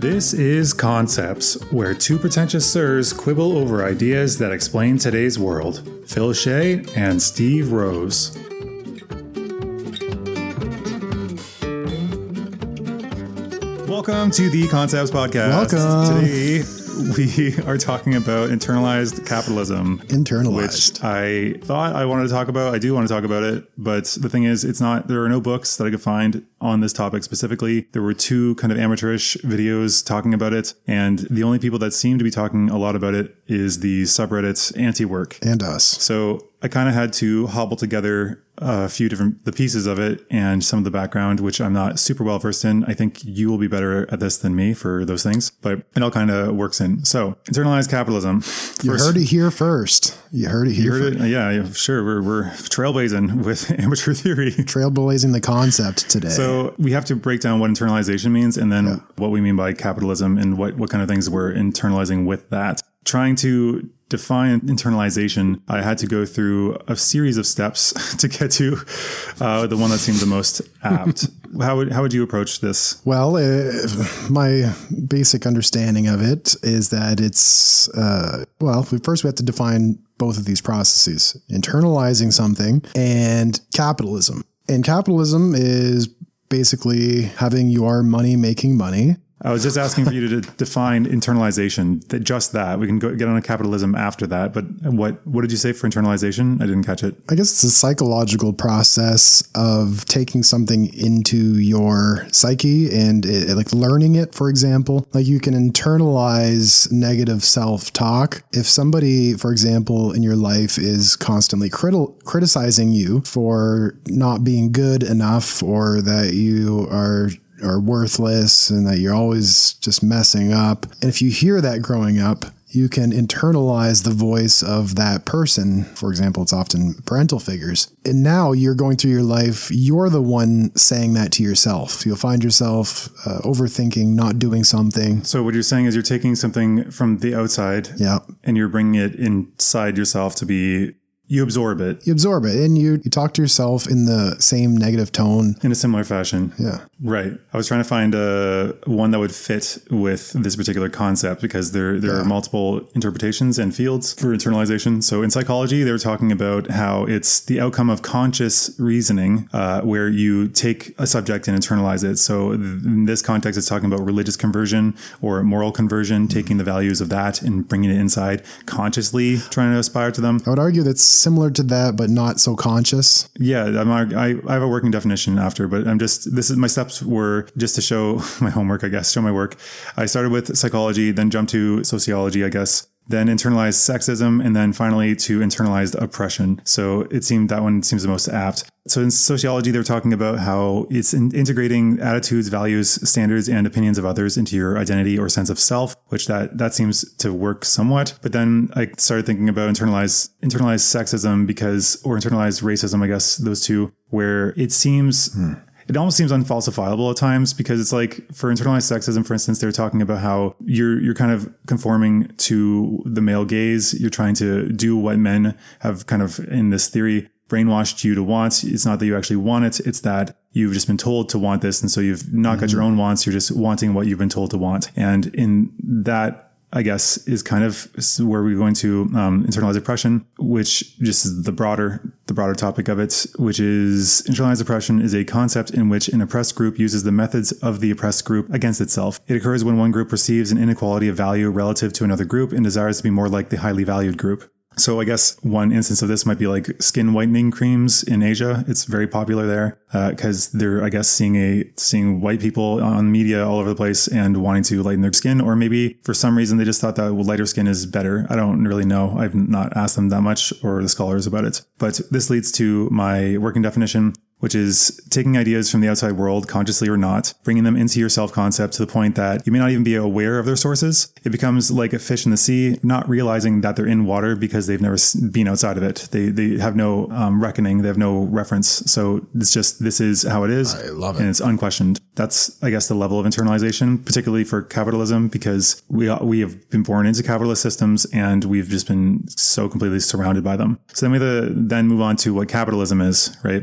This is Concepts, where two pretentious sirs quibble over ideas that explain today's world. Phil Shea and Steve Rose. Welcome to the Concepts Podcast. Welcome. Today we are talking about internalized capitalism. Internalized. Which I thought I wanted to talk about. I do want to talk about it, but the thing is, it's not. There are no books that I could find on this topic specifically. There were two kind of amateurish videos talking about it, and the only people that seem to be talking a lot about it is the subreddit anti-work. and us. So I kind of had to hobble together a few different the pieces of it and some of the background, which I'm not super well versed in. I think you will be better at this than me for those things, but it all kind of works in. So internalized capitalism. You heard it here first. You heard it here. you heard it? Yeah, yeah, sure. We're, we're trailblazing with amateur theory. Trailblazing the concept today. So we have to break down what internalization means and then what we mean by capitalism and what, what kind of things we're internalizing with that. Trying to define internalization, I had to go through a series of steps to get to uh, the one that seemed the most apt. how would how would you approach this? well, uh, my basic understanding of it is that it's, uh, well, first we have to define both of these processes internalizing something and capitalism. And capitalism is basically having your money making money. I was just asking for you to define internalization. That just that we can go, get on a capitalism after that. But what what did you say for internalization? I didn't catch it. I guess it's a psychological process of taking something into your psyche and it, like learning it, for example. Like you can internalize negative self talk. If somebody, for example, in your life is constantly criti- criticizing you for not being good enough or that you are are worthless and that you're always just messing up. And if you hear that growing up, you can internalize the voice of that person. For example, it's often parental figures. And now you're going through your life, you're the one saying that to yourself. You'll find yourself uh, overthinking, not doing something. So what you're saying is you're taking something from the outside Yeah. and you're bringing it inside yourself to be you absorb it You absorb it and you, you talk to yourself in the same negative tone. in a similar fashion. Yeah. Right. I was trying to find a one that would fit with this particular concept because there there are multiple interpretations and fields for internalization. So in psychology, they were talking about how it's the outcome of conscious reasoning, uh, where you take a subject and internalize it. So in this context, it's talking about religious conversion or moral conversion, taking the values of that and bringing it inside consciously, trying to aspire to them. I would argue that's similar to that, but not so conscious. Yeah, I'm, I, I have a working definition after, but I'm just, this is my steps were just to show my homework, I guess, show my work. I started with psychology, then jumped to sociology, I guess, then internalized sexism, and then finally to internalized oppression. So it seemed that one seems the most apt. So in sociology, they're talking about how it's in integrating attitudes, values, standards, and opinions of others into your identity or sense of self, which that that seems to work somewhat. But then I started thinking about internalized internalized sexism because or internalized racism, I guess those two, where it seems hmm. It almost seems unfalsifiable at times because it's like for internalized sexism, for instance, they're talking about how you're you're kind of conforming to the male gaze. You're trying to do what men have kind of in this theory brainwashed you to want. It's not that you actually want it. It's that you've just been told to want this. And so you've not got your own wants. You're just wanting what you've been told to want. And in that I guess, is kind of where we're going to um, internalized oppression, which just is the broader the broader topic of it, which is internalized oppression is a concept in which an oppressed group uses the methods of the oppressed group against itself. It occurs when one group perceives an inequality of value relative to another group and desires to be more like the highly valued group. So I guess one instance of this might be like skin whitening creams in Asia. It's very popular there uh, because they're, I guess, seeing a seeing white people on media all over the place and wanting to lighten their skin, or maybe for some reason they just thought that lighter skin is better. I don't really know. I've not asked them that much or the scholars about it. But this leads to my working definition which is taking ideas from the outside world, consciously or not, bringing them into your self concept to the point that you may not even be aware of their sources. It becomes like a fish in the sea, not realizing that they're in water because they've never been outside of it. They, they have no um, reckoning, they have no reference. So it's just, this is how it is. I love it. And it's unquestioned. That's, I guess, the level of internalization, particularly for capitalism, because we, we have been born into capitalist systems and we've just been so completely surrounded by them. So then we the, then move on to what capitalism is, right?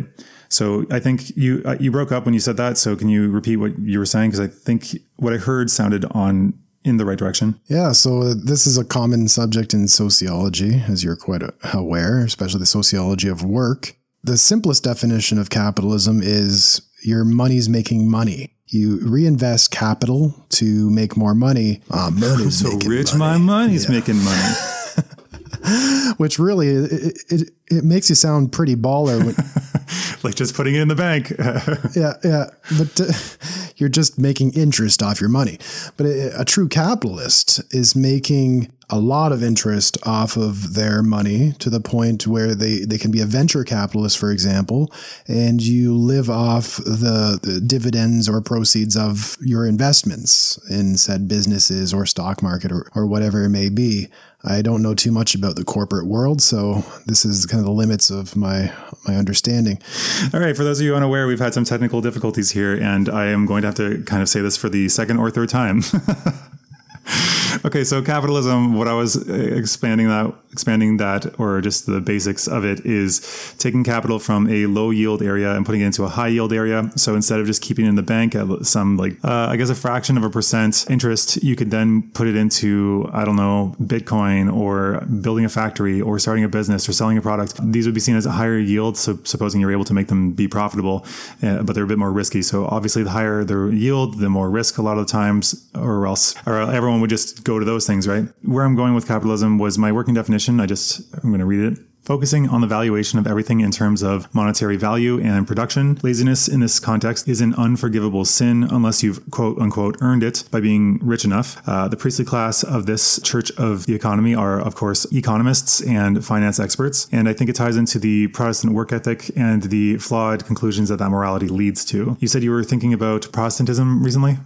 So I think you uh, you broke up when you said that. So can you repeat what you were saying? Because I think what I heard sounded on in the right direction. Yeah, so this is a common subject in sociology, as you're quite aware, especially the sociology of work. The simplest definition of capitalism is your money's making money. You reinvest capital to make more money. Ah, money's so rich, money. my money's yeah. making money. Which really it, it, it makes you sound pretty baller. When, like just putting it in the bank. yeah, yeah, but uh, you're just making interest off your money. But a, a true capitalist is making a lot of interest off of their money to the point where they, they can be a venture capitalist, for example, and you live off the, the, dividends or proceeds of your investments in said businesses or stock market or, or whatever it may be. I don't know too much about the corporate world, so this is kind of the limits of my my understanding. All right, for those of you unaware, we've had some technical difficulties here, and I am going to have to kind of say this for the second or third time. okay, so capitalism, what I was uh, expanding that expanding that or just the basics of it is taking capital from a low yield area and putting it into a high yield area. So instead of just keeping it in the bank at some like uh, I guess a fraction of a percent interest, you could then put it into I don't know Bitcoin or building a factory or starting a business or selling a product. These would be seen as a higher yield, so supposing you're able to make them be profitable, uh, but they're a bit more risky. So obviously, the higher the yield, the more risk a lot of the times, or else or everyone would just go to those things, right? Where I'm going with capitalism was my working definition. I just, I'm going to read it. Focusing on the valuation of everything in terms of monetary value and production, laziness in this context is an unforgivable sin unless you've quote unquote earned it by being rich enough. Uh, the priestly class of this church of the economy are, of course, economists and finance experts. And I think it ties into the Protestant work ethic and the flawed conclusions that that morality leads to. You said you were thinking about Protestantism recently?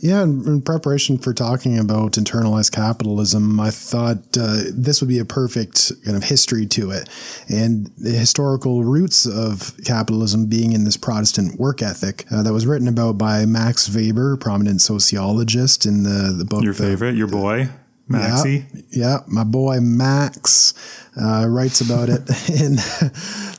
Yeah, in, preparation for talking about internalized capitalism, I thought uh, this would be a perfect kind of history to it. And the historical roots of capitalism being in this Protestant work ethic uh, that was written about by Max Weber, prominent sociologist in the, the book. Your favorite, the, your boy? Maxie? Yeah, yeah, my boy Max uh, writes about it in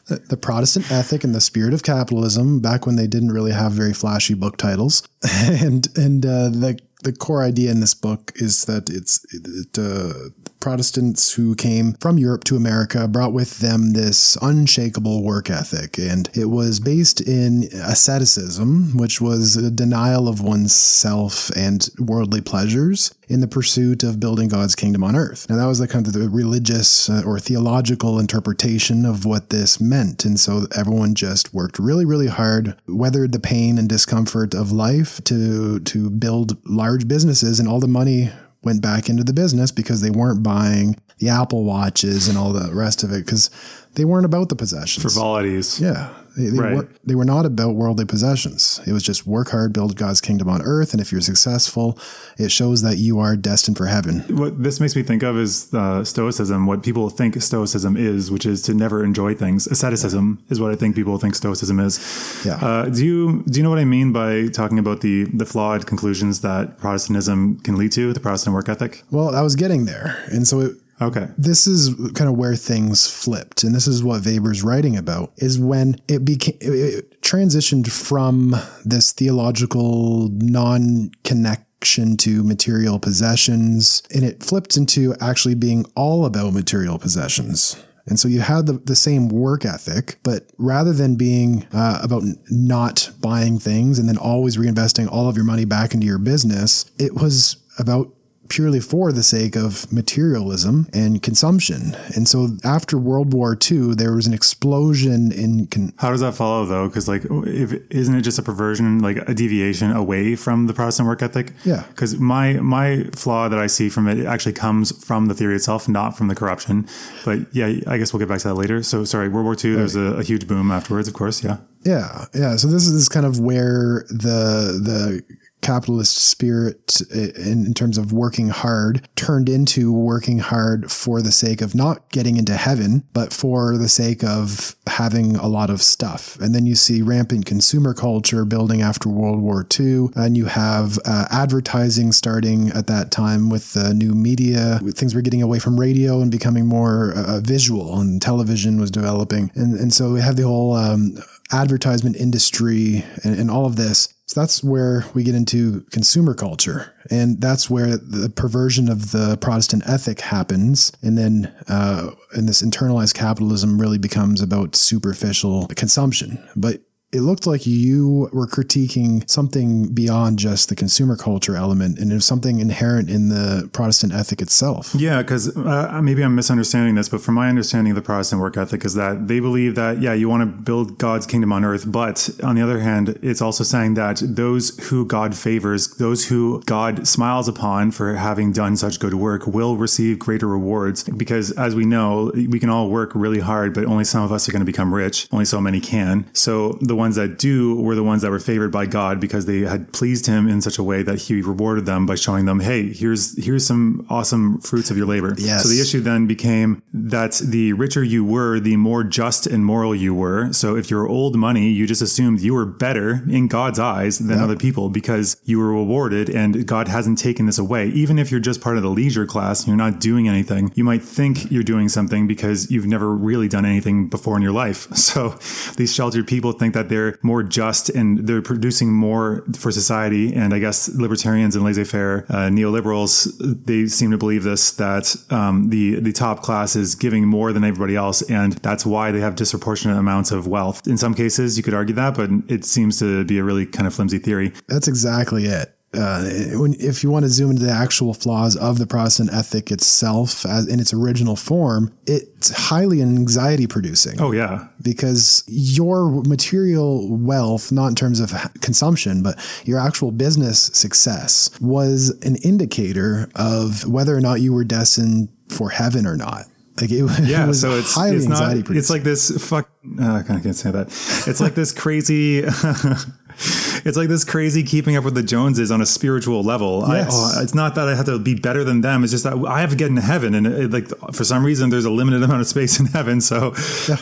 the Protestant ethic and the spirit of capitalism. Back when they didn't really have very flashy book titles, and and uh, the the core idea in this book is that it's it, uh, Protestants who came from Europe to America brought with them this unshakable work ethic, and it was based in asceticism, which was a denial of oneself and worldly pleasures in the pursuit of building God's kingdom on earth. Now, that was the kind of the religious uh, or theological interpretation of what this meant, and so everyone just worked really, really hard, weathered the pain and discomfort of life to to build large businesses, and all the money went back into the business because they weren't buying the Apple watches and all the rest of it because they weren't about the possessions. Frivolities. Yeah. They, they, right. were, they were not about worldly possessions. It was just work hard, build God's kingdom on earth. And if you're successful, it shows that you are destined for heaven. What this makes me think of is uh, Stoicism, what people think Stoicism is, which is to never enjoy things. Asceticism yeah. is what I think people think Stoicism is. Yeah. Uh, do you do you know what I mean by talking about the the flawed conclusions that Protestantism can lead to, the Protestant work ethic? Well, I was getting there. And so it, Okay. This is kind of where things flipped. And this is what Weber's writing about is when it became, it transitioned from this theological non connection to material possessions and it flipped into actually being all about material possessions. And so you had the, the same work ethic, but rather than being uh, about not buying things and then always reinvesting all of your money back into your business, it was about purely for the sake of materialism and consumption. And so after World War II, there was an explosion in. Con- How does that follow though? Because like, if isn't it just a perversion, like a deviation away from the Protestant work ethic? Yeah. Because my my flaw that I see from it actually comes from the theory itself, not from the corruption. But yeah, I guess we'll get back to that later. So sorry, World War II. Right. There's a, a huge boom afterwards, of course. Yeah. Yeah, yeah. So this is kind of where the the capitalist spirit in, in, terms of working hard turned into working hard for the sake of not getting into heaven, but for the sake of having a lot of stuff. And then you see rampant consumer culture building after World War II, and you have uh, advertising starting at that time with the new media. Things were getting away from radio and becoming more uh, visual, and television was developing. And, and so we have the whole um, advertisement industry and, and all of this. So that's where we get into consumer culture. And that's where the perversion of the Protestant ethic happens. And then, uh, and this internalized capitalism really becomes about superficial consumption. But it looked like you were critiquing something beyond just the consumer culture element and it was something inherent in the Protestant ethic itself. Yeah, because uh, maybe I'm misunderstanding this, but from my understanding of the Protestant work ethic is that they believe that, yeah, you want to build God's kingdom on earth, but on the other hand, it's also saying that those who God favors, those who God smiles upon for having done such good work, will receive greater rewards. Because as we know, we can all work really hard, but only some of us are going to become rich. Only so many can. So the ones that do were the ones that were favored by God because they had pleased him in such a way that he rewarded them by showing them, hey, here's here's some awesome fruits of your labor. Yes. So the issue then became that the richer you were, the more just and moral you were. So if you're old money, you just assumed you were better in God's eyes than Yep. other people because you were rewarded and God hasn't taken this away. Even if you're just part of the leisure class and you're not doing anything, you might think you're doing something because you've never really done anything before in your life. So these sheltered people think that they're more just and they're producing more for society. And I guess libertarians and laissez-faire uh, neoliberals, they seem to believe this, that um, the, the top class is giving more than everybody else. And that's why they have disproportionate amounts of wealth. In some cases, you could argue that, but it seems to be a really kind of flimsy theory. That's exactly it. Uh, when, if you want to zoom into the actual flaws of the Protestant ethic itself as, in its original form, it's highly anxiety producing. Oh, yeah. because your material wealth, not in terms of consumption, but your actual business success, was an indicator of whether or not you were destined for heaven or not. Like it, Yeah, it was so it's highly it's not anxiety it's like this fuck uh, I can't say that. It's like this crazy It's like this crazy keeping up with the Joneses on a spiritual level. I, Yes. oh, it's not that I have to be better than them. It's just that I have to get into heaven, and it, like for some reason, there's a limited amount of space in heaven. So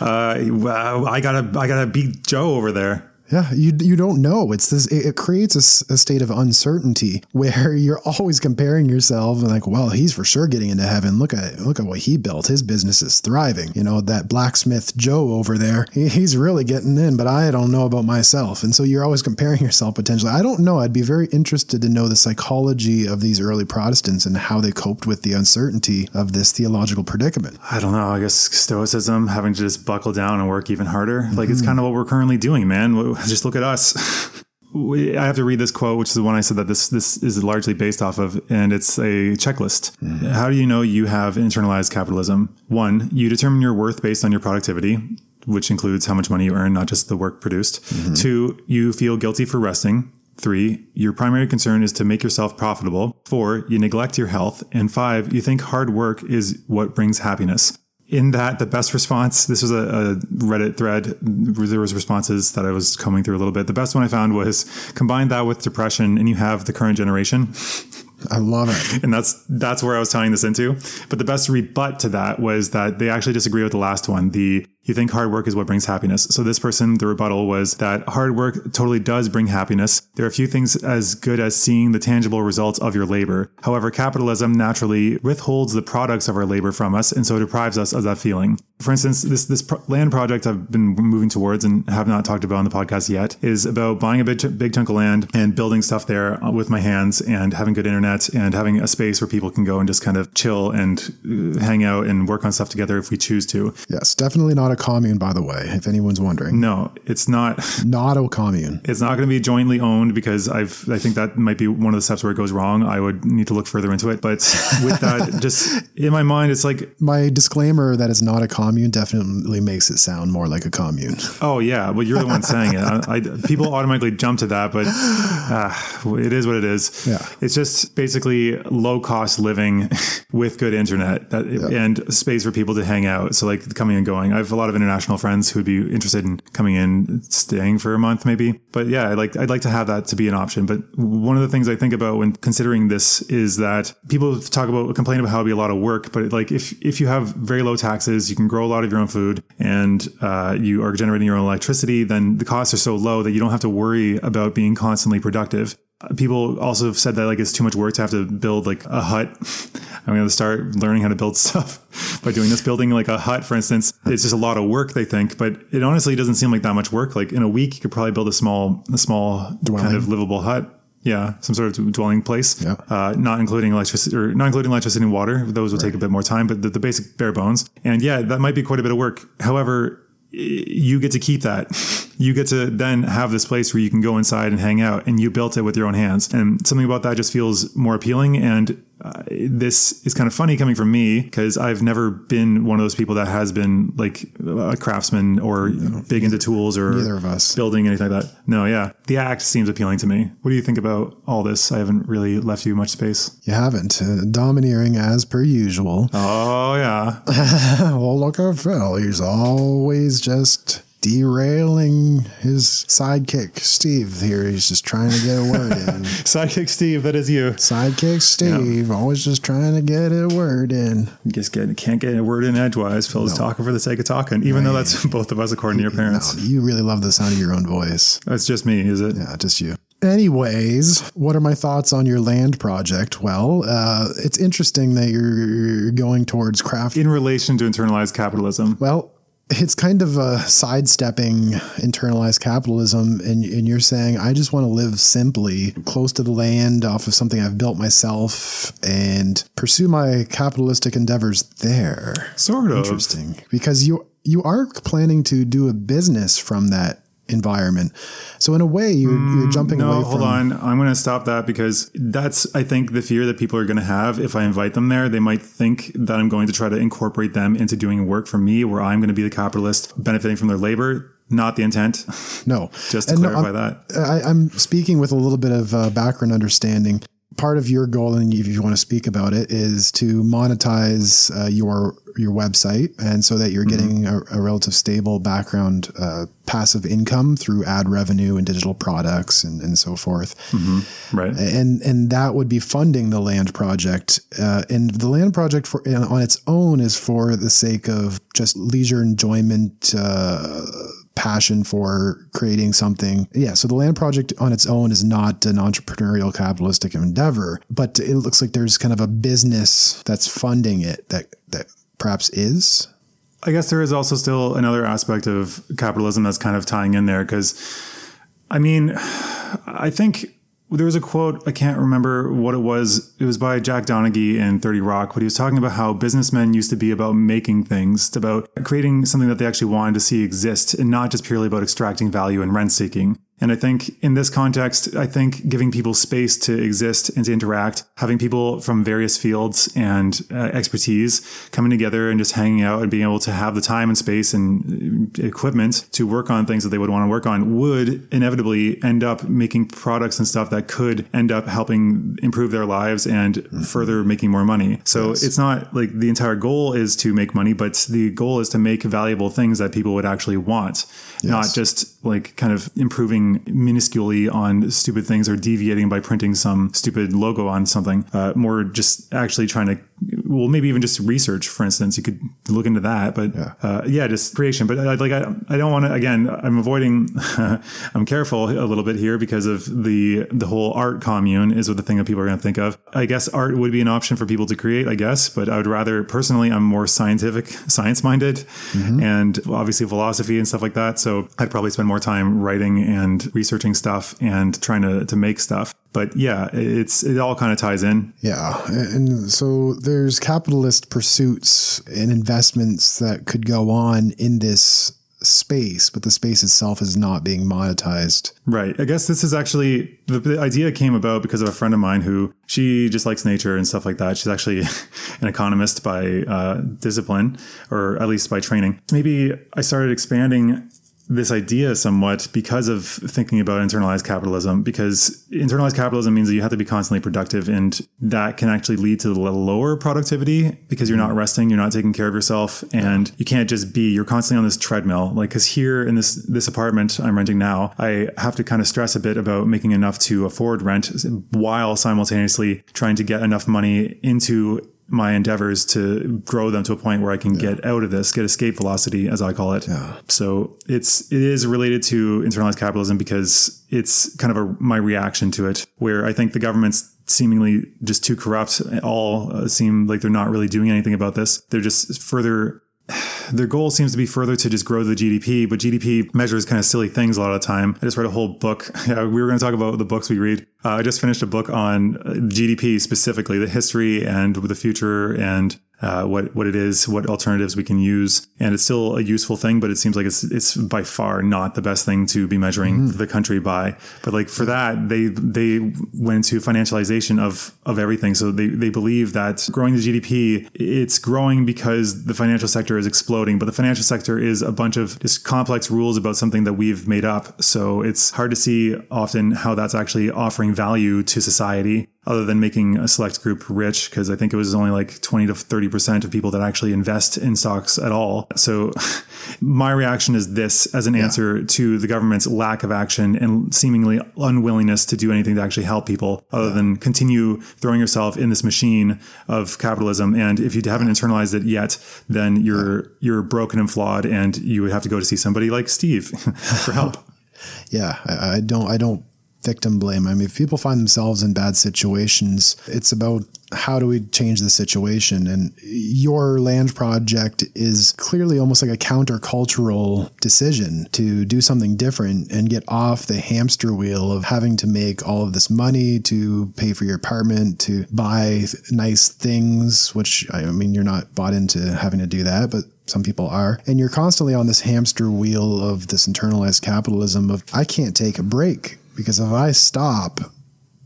uh, I gotta I gotta beat Joe over there. Yeah, you you don't know. It's this. It, it creates a state of uncertainty where you're always comparing yourself and like, well, he's for sure getting into heaven. Look at look at what he built. His business is thriving. You know that blacksmith Joe over there. He, he's really getting in, but I don't know about myself. And so you're always comparing yourself potentially. I don't know. I'd be very interested to know the psychology of these early Protestants and how they coped with the uncertainty of this theological predicament. I don't know. I guess stoicism, having to just buckle down and work even harder. Like it's mm-hmm. kind of what we're currently doing, man. Just look at us. We- I have to read this quote, which is the one I said that this this is largely based off of, and it's a checklist. Hmm. How do you know you have internalized capitalism? One, you determine your worth based on your productivity, which includes how much money you earn, not just the work produced. Hmm. Two, you feel guilty for resting. Three, your primary concern is to make yourself profitable. Four, you neglect your health. And five, you think hard work is what brings happiness. In that, the best response, this was a, a Reddit thread. There was responses that I was coming through a little bit. The best one I found was combine that with depression and you have the current generation. I love it. And that's that's where I was tying this into. But the best rebut to that was that they actually disagree with the last one. The you think hard work is what brings happiness. So this person, the rebuttal was that hard work totally does bring happiness. There are few things as good as seeing the tangible results of your labor. However, capitalism naturally withholds the products of our labor from us and so deprives us of that feeling. For instance, this this land project I've been moving towards and have not talked about on the podcast yet is about buying a big, big chunk of land and building stuff there with my hands and having good internet and having a space where people can go and just kind of chill and uh, hang out and work on stuff together if we choose to. Yes, definitely not a commune, by the way, if anyone's wondering. No, it's not. Not a commune. It's not going to be jointly owned because I've. I think that might be one of the steps where it goes wrong. I would need to look further into it. But with that, just in my mind, it's like My disclaimer that it's not a commune definitely makes it sound more like a commune. Oh yeah, well you're the one saying it. I, I, people automatically jump to that, but uh, it is what it is. Yeah. it's just basically low cost living with good internet that, and space for people to hang out. So like coming and going. I have a lot of international friends who would be interested in coming in, staying for a month maybe. But yeah, I'd like I'd like to have that to be an option. But one of the things I think about when considering this is that people talk about complain about how it'd be a lot of work, but like if if you have very low taxes, you can grow a lot of your own food, and uh, you are generating your own electricity, then the costs are so low that you don't have to worry about being constantly productive. People also have said that like it's too much work to have to build like a hut. I'm going to start learning how to build stuff by doing this. Building like a hut, for instance, it's just a lot of work. They think, but it honestly doesn't seem like that much work. Like in a week, you could probably build a small, a small Dwelling. kind of livable hut. Yeah, some sort of dwelling place. Yeah. Uh, not including electricity or not including electricity and water. Those will take a bit more time, but the, the basic bare bones. And yeah, that might be quite a bit of work. However, you get to keep that. You get to then have this place where you can go inside and hang out, and you built it with your own hands. And something about that just feels more appealing. And uh, this is kind of funny coming from me because I've never been one of those people that has been like a craftsman or big into tools or Neither of us. building anything like that. No, yeah, the act seems appealing to me. What do you think about all this? I haven't really left you much space. You haven't. Uh, domineering as per usual. Oh yeah, well, look at Phil. He's always just derailing his sidekick, Steve. Here, he's just trying to get a word in. sidekick Steve, that is you. Sidekick Steve, always just trying to get a word in. Just can't get a word in edgewise. Phil is talking for the sake of talking, even though that's both of us according to your parents. No, you really love the sound of your own voice. That's just me, is it? Yeah, just you. Anyways, what are my thoughts on your land project? Well, uh, it's interesting that you're you're going towards craft. In relation to internalized capitalism, Well, it's kind of a sidestepping internalized capitalism, and, and you're saying, I just want to live simply, close to the land, off of something I've built myself, and pursue my capitalistic endeavors there. sort of. Interesting, because you you are planning to do a business from that environment. So in a way, you're you're jumping Mm, No, away hold from. on. I'm going to stop that because that's, I think, the fear that people are going to have if I invite them there. They might think that I'm going to try to incorporate them into doing work for me, where I'm going to be the capitalist benefiting from their labor. Not the intent. No, Just to And no, clarify I'm- that. I, I'm speaking with a little bit of uh, background understanding. Part of your goal, and if you want to speak about it, is to monetize uh, your your website, and so that you're Mm-hmm. getting a, a relative stable background uh, passive income through ad revenue and digital products and, and so forth. Right. And and that would be funding the land project. Uh, and the land project for on its own is for the sake of just leisure enjoyment. Passion for creating something. Yeah, so the land project on its own is not an entrepreneurial capitalistic endeavor, but it looks like there's kind of a business that's funding it that that perhaps is. I guess there is also still another aspect of capitalism that's kind of tying in there because, I mean, I think there was a quote, I can't remember what it was. It was by Jack Donaghy in 30 Rock, but he was talking about how businessmen used to be about making things, about creating something that they actually wanted to see exist and not just purely about extracting value and rent seeking. And I think in this context, I think giving people space to exist and to interact, having people from various fields and uh, expertise coming together and just hanging out and being able to have the time and space and uh, equipment to work on things that they would want to work on would inevitably end up making products and stuff that could end up helping improve their lives and further making more money. So it's not like the entire goal is to make money, but the goal is to make valuable things that people would actually want, not just like kind of improving minusculely on stupid things or deviating by printing some stupid logo on something. Uh, more just actually trying to, well, maybe even just research, for instance. You could look into that, but yeah, uh, yeah just creation. But I, like, I, I don't want to. Again, I'm avoiding. I'm careful a little bit here because of the the whole art commune is what the thing that people are going to think of. I guess art would be an option for people to create. I guess, but I would rather personally, I'm more scientific, science minded, and obviously philosophy and stuff like that. So I'd probably spend more time writing and researching stuff and trying to to make stuff. But yeah, it's it all kind of ties in. Yeah. And so there's capitalist pursuits and investments that could go on in this space, but the space itself is not being monetized. Right. I guess this is actually the, the idea came about because of a friend of mine who she just likes nature and stuff like that. She's actually an economist by uh, discipline, or at least by training. Maybe I started expanding this idea somewhat because of thinking about internalized capitalism because internalized capitalism means that you have to be constantly productive and that can actually lead to lower productivity because you're not mm-hmm. resting you're not taking care of yourself and you can't just be you're constantly on this treadmill. Like because here in this this apartment i'm renting now i have to kind of stress a bit about making enough to afford rent while simultaneously trying to get enough money into my endeavors to grow them to a point where I can get out of this, get escape velocity, as I call it. Yeah. So it's it is related to internalized capitalism because it's kind of a, my reaction to it, where I think the government's seemingly just too corrupt. All uh, seem like they're not really doing anything about this. They're just further their goal seems to be further to just grow the GDP, but GDP measures kind of silly things a lot of the time. I just read a whole book. Yeah, we were going to talk about the books we read. Uh, I just finished a book on uh, GDP specifically, the history and the future and uh, what what it is, what alternatives we can use, and it's still a useful thing. But it seems like it's it's by far not the best thing to be measuring the country by. But like for that, they they went to financialization of of everything. So they they believe that growing the GDP, it's growing because the financial sector is exploding. But the financial sector is a bunch of just complex rules about something that we've made up. So it's hard to see often how that's actually offering value to society other than making a select group rich, because I think it was only like 20 to 30% of people that actually invest in stocks at all. So my reaction is this as an answer to the government's lack of action and seemingly unwillingness to do anything to actually help people other than continue throwing yourself in this machine of capitalism. And if you haven't internalized it yet, then you're, you're broken and flawed and you would have to go to see somebody like Steve for help. Yeah, I, I don't. I don't victim blame. I mean, if people find themselves in bad situations, it's about how do we change the situation? And your land project is clearly almost like a countercultural decision to do something different and get off the hamster wheel of having to make all of this money to pay for your apartment, to buy nice things, which I mean, you're not bought into having to do that, but some people are. And you're constantly on this hamster wheel of this internalized capitalism of I can't take a break because if I stop,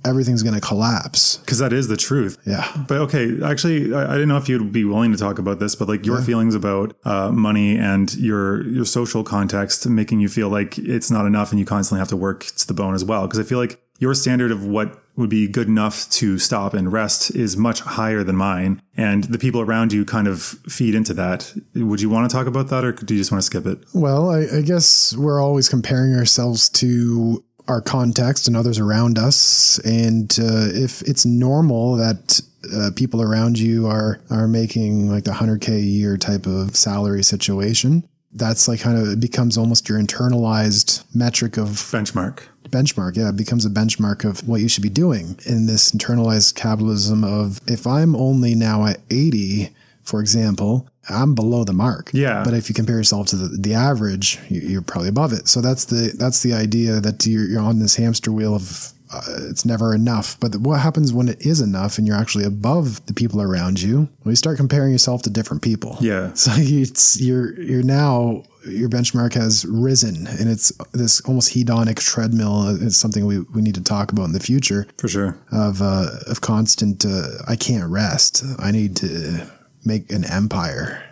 everything's going to collapse. Because that is the truth. Yeah. But okay, actually, I, I didn't know if you'd be willing to talk about this, but like your Yeah. feelings about uh, money and your your social context making you feel like it's not enough and you constantly have to work to the bone as well. Because I feel like your standard of what would be good enough to stop and rest is much higher than mine. And the people around you kind of feed into that. Would you want to talk about that or do you just want to skip it? Well, I, I guess we're always comparing ourselves to our context and others around us. And uh, if it's normal that uh, people around you are are making like the 100k a year type of salary situation, that's like kind of it becomes almost your internalized metric of Benchmark. benchmark. Yeah, it becomes a benchmark of what you should be doing in this internalized capitalism of if I'm only now at 80, for example, I'm below the mark. Yeah. But if you compare yourself to the, the average, you- you're probably above it. So that's the that's the idea that you're, you're on this hamster wheel of uh, it's never enough. But what happens when it is enough and you're actually above the people around you? Well, you start comparing yourself to different people. Yeah. So it's you're you're now your benchmark has risen, and it's this almost hedonic treadmill. It's something we, we need to talk about in the future For sure. of uh, of constant. Uh, I can't rest. I need to make an empire.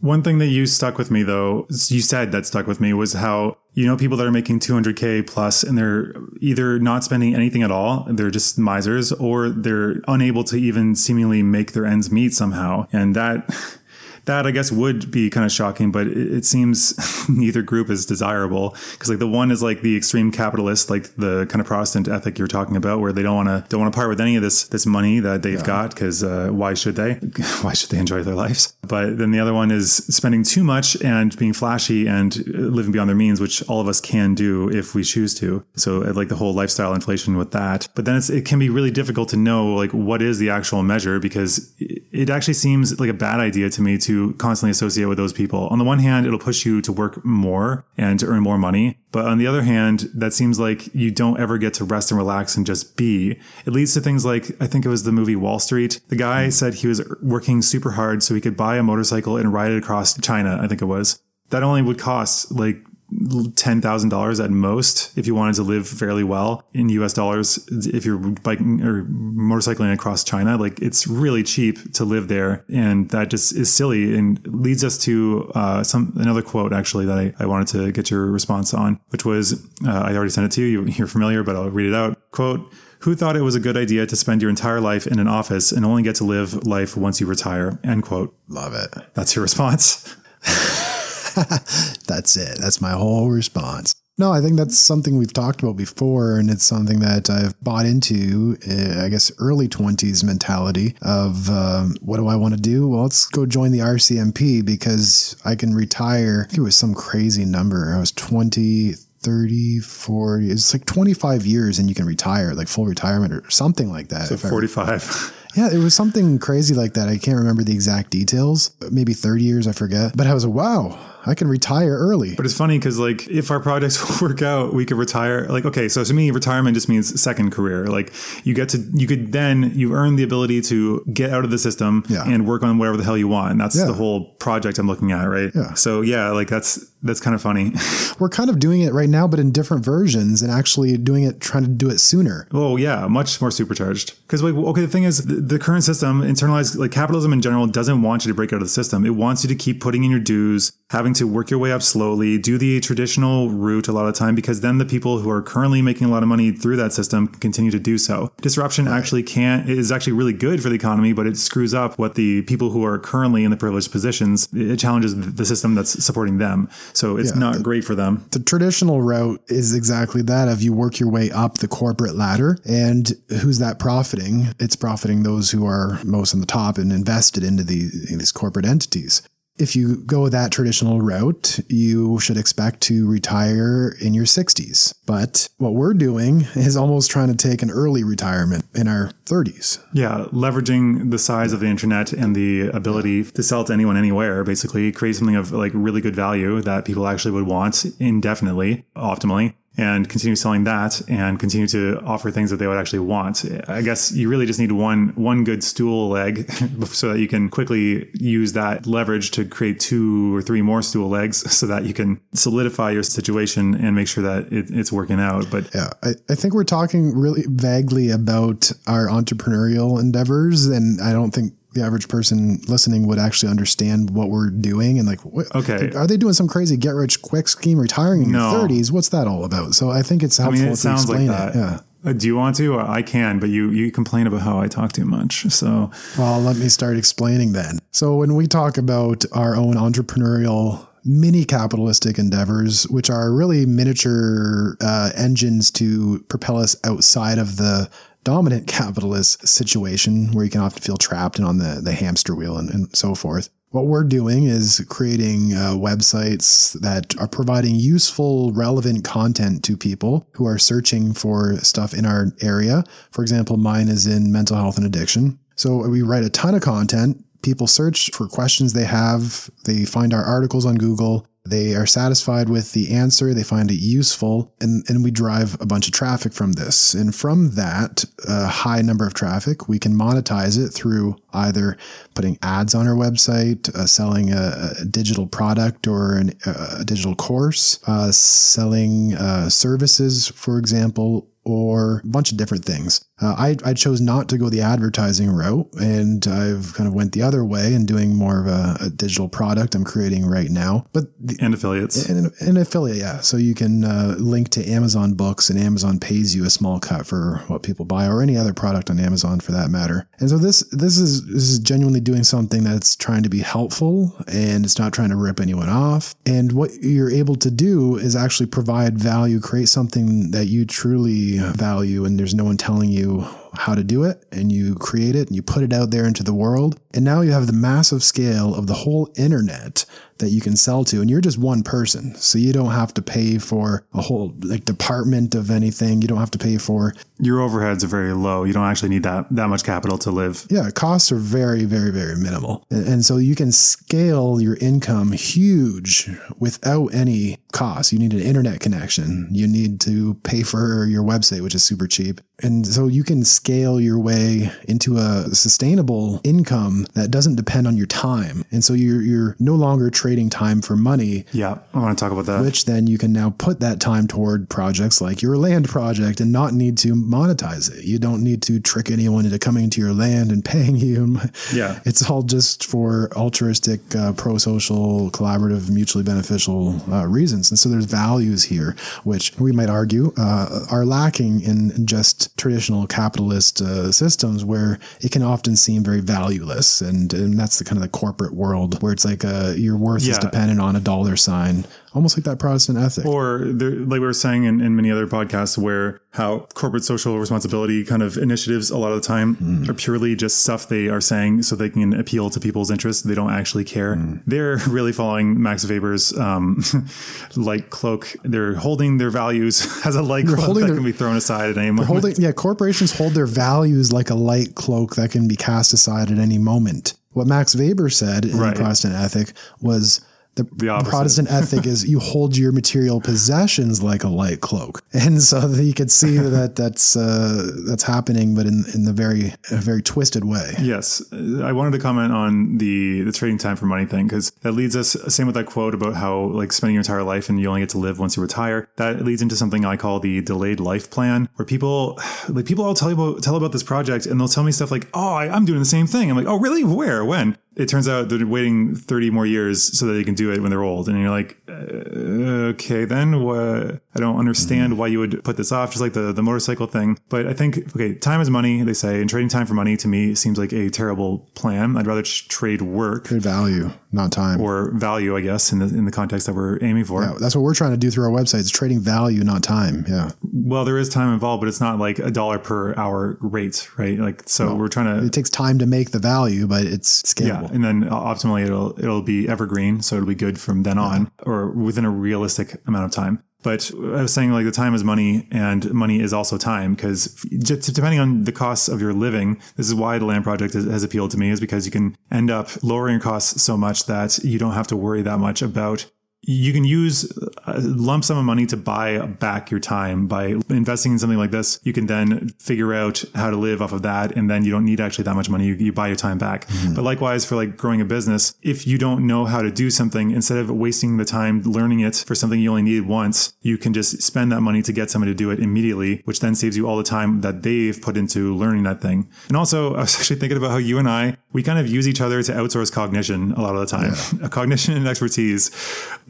One thing that you stuck with me though, you said that stuck with me was how you know people that are making 200k plus and they're either not spending anything at all, they're just misers, or they're unable to even seemingly make their ends meet somehow, and that. That I guess would be kind of shocking, but it, it seems neither group is desirable because like the one is like the extreme capitalist, like the kind of Protestant ethic you're talking about, where they don't want to don't want to part with any of this this money that they've got because uh, why should they? why should they enjoy their lives? But then the other one is spending too much and being flashy and uh, living beyond their means, which all of us can do if we choose to. So uh, like the whole lifestyle inflation with that. But then it's, it can be really difficult to know like what is the actual measure because it actually seems like a bad idea to me to constantly associate with those people. On the one hand, it'll push you to work more and to earn more money. But on the other hand, that seems like you don't ever get to rest and relax and just be. It leads to things like I think it was the movie Wall Street. The guy hmm. said he was working super hard so he could buy a motorcycle and ride it across China, I think it was. That only would cost like $10,000 at most if you wanted to live fairly well in US dollars. If you're biking or motorcycling across China, like it's really cheap to live there. And that just is silly and leads us to uh, some another quote actually that I, I wanted to get your response on, which was uh, I already sent it to you. You're familiar, but I'll read it out. Quote, who thought it was a good idea to spend your entire life in an office and only get to live life once you retire? End quote. Love it. That's your response. That's it. That's my whole response. No, I think that's something we've talked about before, and it's something that I've bought into. Uh, I guess early twenties mentality of um, what do I want to do? Well, let's go join the RCMP because I can retire. I think it was some crazy number. I was 20, 30, 40. It's like 25 years and you can retire, like full retirement or something like that. So 45. Yeah, it was something crazy like that. I can't remember the exact details. Maybe 30 years, I forget. But I was like, wow, I can retire early. But it's funny because like if our projects work out, we could retire. Like okay, so to me, retirement just means second career. Like you get to you could then you earn the ability to get out of the system Yeah. and work on whatever the hell you want. And that's Yeah. the whole project I'm looking at, right? Yeah. So yeah, like that's that's kind of funny. We're kind of doing it right now, but in different versions and actually doing it, trying to do it sooner. Oh yeah, much more supercharged. Because like, okay, the thing is, the, the current system, internalized like capitalism in general, doesn't want you to break out of the system. It wants you to keep putting in your dues, having to work your way up slowly, do the traditional route a lot of time, because then the people who are currently making a lot of money through that system continue to do so. Disruption actually can't is actually really good for the economy, but it screws up what the people who are currently in the privileged positions. It challenges the system that's supporting them. So it's Yeah, not great for them. The traditional route is exactly that of you work your way up the corporate ladder and who's that profiting? It's profiting those who are most on the top and invested into the, these corporate entities. If you go that traditional route, you should expect to retire in your 60s. But what we're doing is almost trying to take an early retirement in our 30s. Yeah, leveraging the size of the internet and the ability to sell to anyone anywhere, basically create something of like really good value that people actually would want indefinitely, optimally, and continue selling that and continue to offer things that they would actually want. I guess you really just need one one good stool leg so that you can quickly use that leverage to create two or three more stool legs so that you can solidify your situation and make sure that it, it's working out. But Yeah, I, I think we're talking really vaguely about our entrepreneurial endeavors, and I don't think the average person listening would actually understand what we're doing and like, what, Okay. are they doing some crazy get rich quick scheme retiring in No. your 30s? What's that all about? So I think it's I mean, it to sounds like that. it. Yeah. Uh, Do you want to? I can, but you you complain about how I talk too much. So Well, let me start explaining then. So, when we talk about our own entrepreneurial mini capitalistic endeavors, which are really miniature uh, engines to propel us outside of the dominant capitalist situation where you can often feel trapped and on the, the hamster wheel and, and so forth. What we're doing is creating uh, websites that are providing useful, relevant content to people who are searching for stuff in our area. For example, mine is in mental health and addiction. So we write a ton of content. People search for questions they have. They find our articles on Google. They are satisfied with the answer. They find it useful, and, and we drive a bunch of traffic from this. And from that uh, high number of traffic, we can monetize it through either putting ads on our website, uh, selling a, a digital product or an, a digital course, uh, selling uh, services, for example, or a bunch of different things. Uh, I, I chose not to go the advertising route and I've kind of went the other way and doing more of a, a digital product I'm creating right now. But the, and affiliates. and, an affiliate, yeah. So you can uh, link to Amazon books and Amazon pays you a small cut for what people buy or any other product on Amazon for that matter. And so this this is this is genuinely doing something that's trying to be helpful and it's not trying to rip anyone off. And what you're able to do is actually provide value, create something that you truly value and there's no one telling you how to do it and you create it and you put it out there into the world. And now you have the massive scale of the whole internet that you can sell to and you're just one person so you don't have to pay for a whole like department of anything you don't have to pay for Your overheads are very low. You don't actually need that that much capital to live. yeah costs are very very very minimal and, and so you can scale your income huge without any cost you need an internet connection you need to pay for your website which is super cheap and so you can scale your way into a sustainable income that doesn't depend on your time and so you're you're no longer trading time for money Yeah, I want to talk about that. which then you can now put that time toward projects like your land project and not need to monetize it. You don't need to trick anyone into coming to your land and paying you. Yeah. It's all just for altruistic, uh, pro social, collaborative, mutually beneficial uh, reasons. And so there's values here, which we might argue uh, are lacking in just traditional capitalist uh, systems where it can often seem very valueless. And, and that's the kind of the corporate world where it's like uh, your worth is dependent on a dollar sign almost like that Protestant ethic. Or there, like we were saying in, in many other podcasts, where how corporate social responsibility kind of initiatives a lot of the time Mm. are purely just stuff they are saying so they can appeal to people's interests. They don't actually care. Mm. They're really following Max Weber's um, light cloak. They're holding their values as a light cloak that their- can be thrown aside at any moment. Holding, yeah, corporations hold their values like a light cloak that can be cast aside at any moment. What Max Weber said in Right. the Protestant ethic was the, The. Protestant ethic is you hold your material possessions like a light cloak, and so you could see that that's uh, that's happening, but in in the very a very twisted way. Yes, I wanted to comment on the the trading time for money thing because that leads us. Same with that quote about how like spending your entire life and you only get to live once you retire. That leads into something I call the delayed life plan, where people like people all tell you about tell about this project and they'll tell me stuff like, "Oh, I, I'm doing the same thing." I'm like, "Oh, really? Where? When?" It turns out they're waiting 30 more years so that they can do it when they're old, and you're like, uh, "Okay, then what?" I don't understand mm. why you would put this off, just like the the motorcycle thing. But I think okay, time is money. They say, and trading time for money to me seems like a terrible plan. I'd rather trade work Good value, not time. or value, I guess, in the in the context that we're aiming for. Yeah, that's what we're trying to do through our website. It's trading value, not time. Yeah, Well, there is time involved, but it's not like a dollar per hour rate, right? Like, so we're trying to it takes time to make the value, but it's scalable. Yeah, and then uh, optimally it'll it'll be evergreen, so it'll be good from then on, or within a realistic amount of time. But I was saying like the time is money, and money is also time because depending on the costs of your living, this is why the land project has, has appealed to me, is because you can end up lowering costs so much that you don't have to worry that much about you can use a lump sum of money to buy back your time by investing in something like this. You can then figure out how to live off of that. And then you don't need actually that much money. You, you buy your time back. Mm-hmm. But likewise for like growing a business, if you don't know how to do something, instead of wasting the time learning it for something you only need once, you can just spend that money to get someone to do it immediately, which then saves you all the time that they've put into learning that thing. And also I was actually thinking about how you and I, we kind of use each other to outsource cognition a lot of the time. cognition and expertise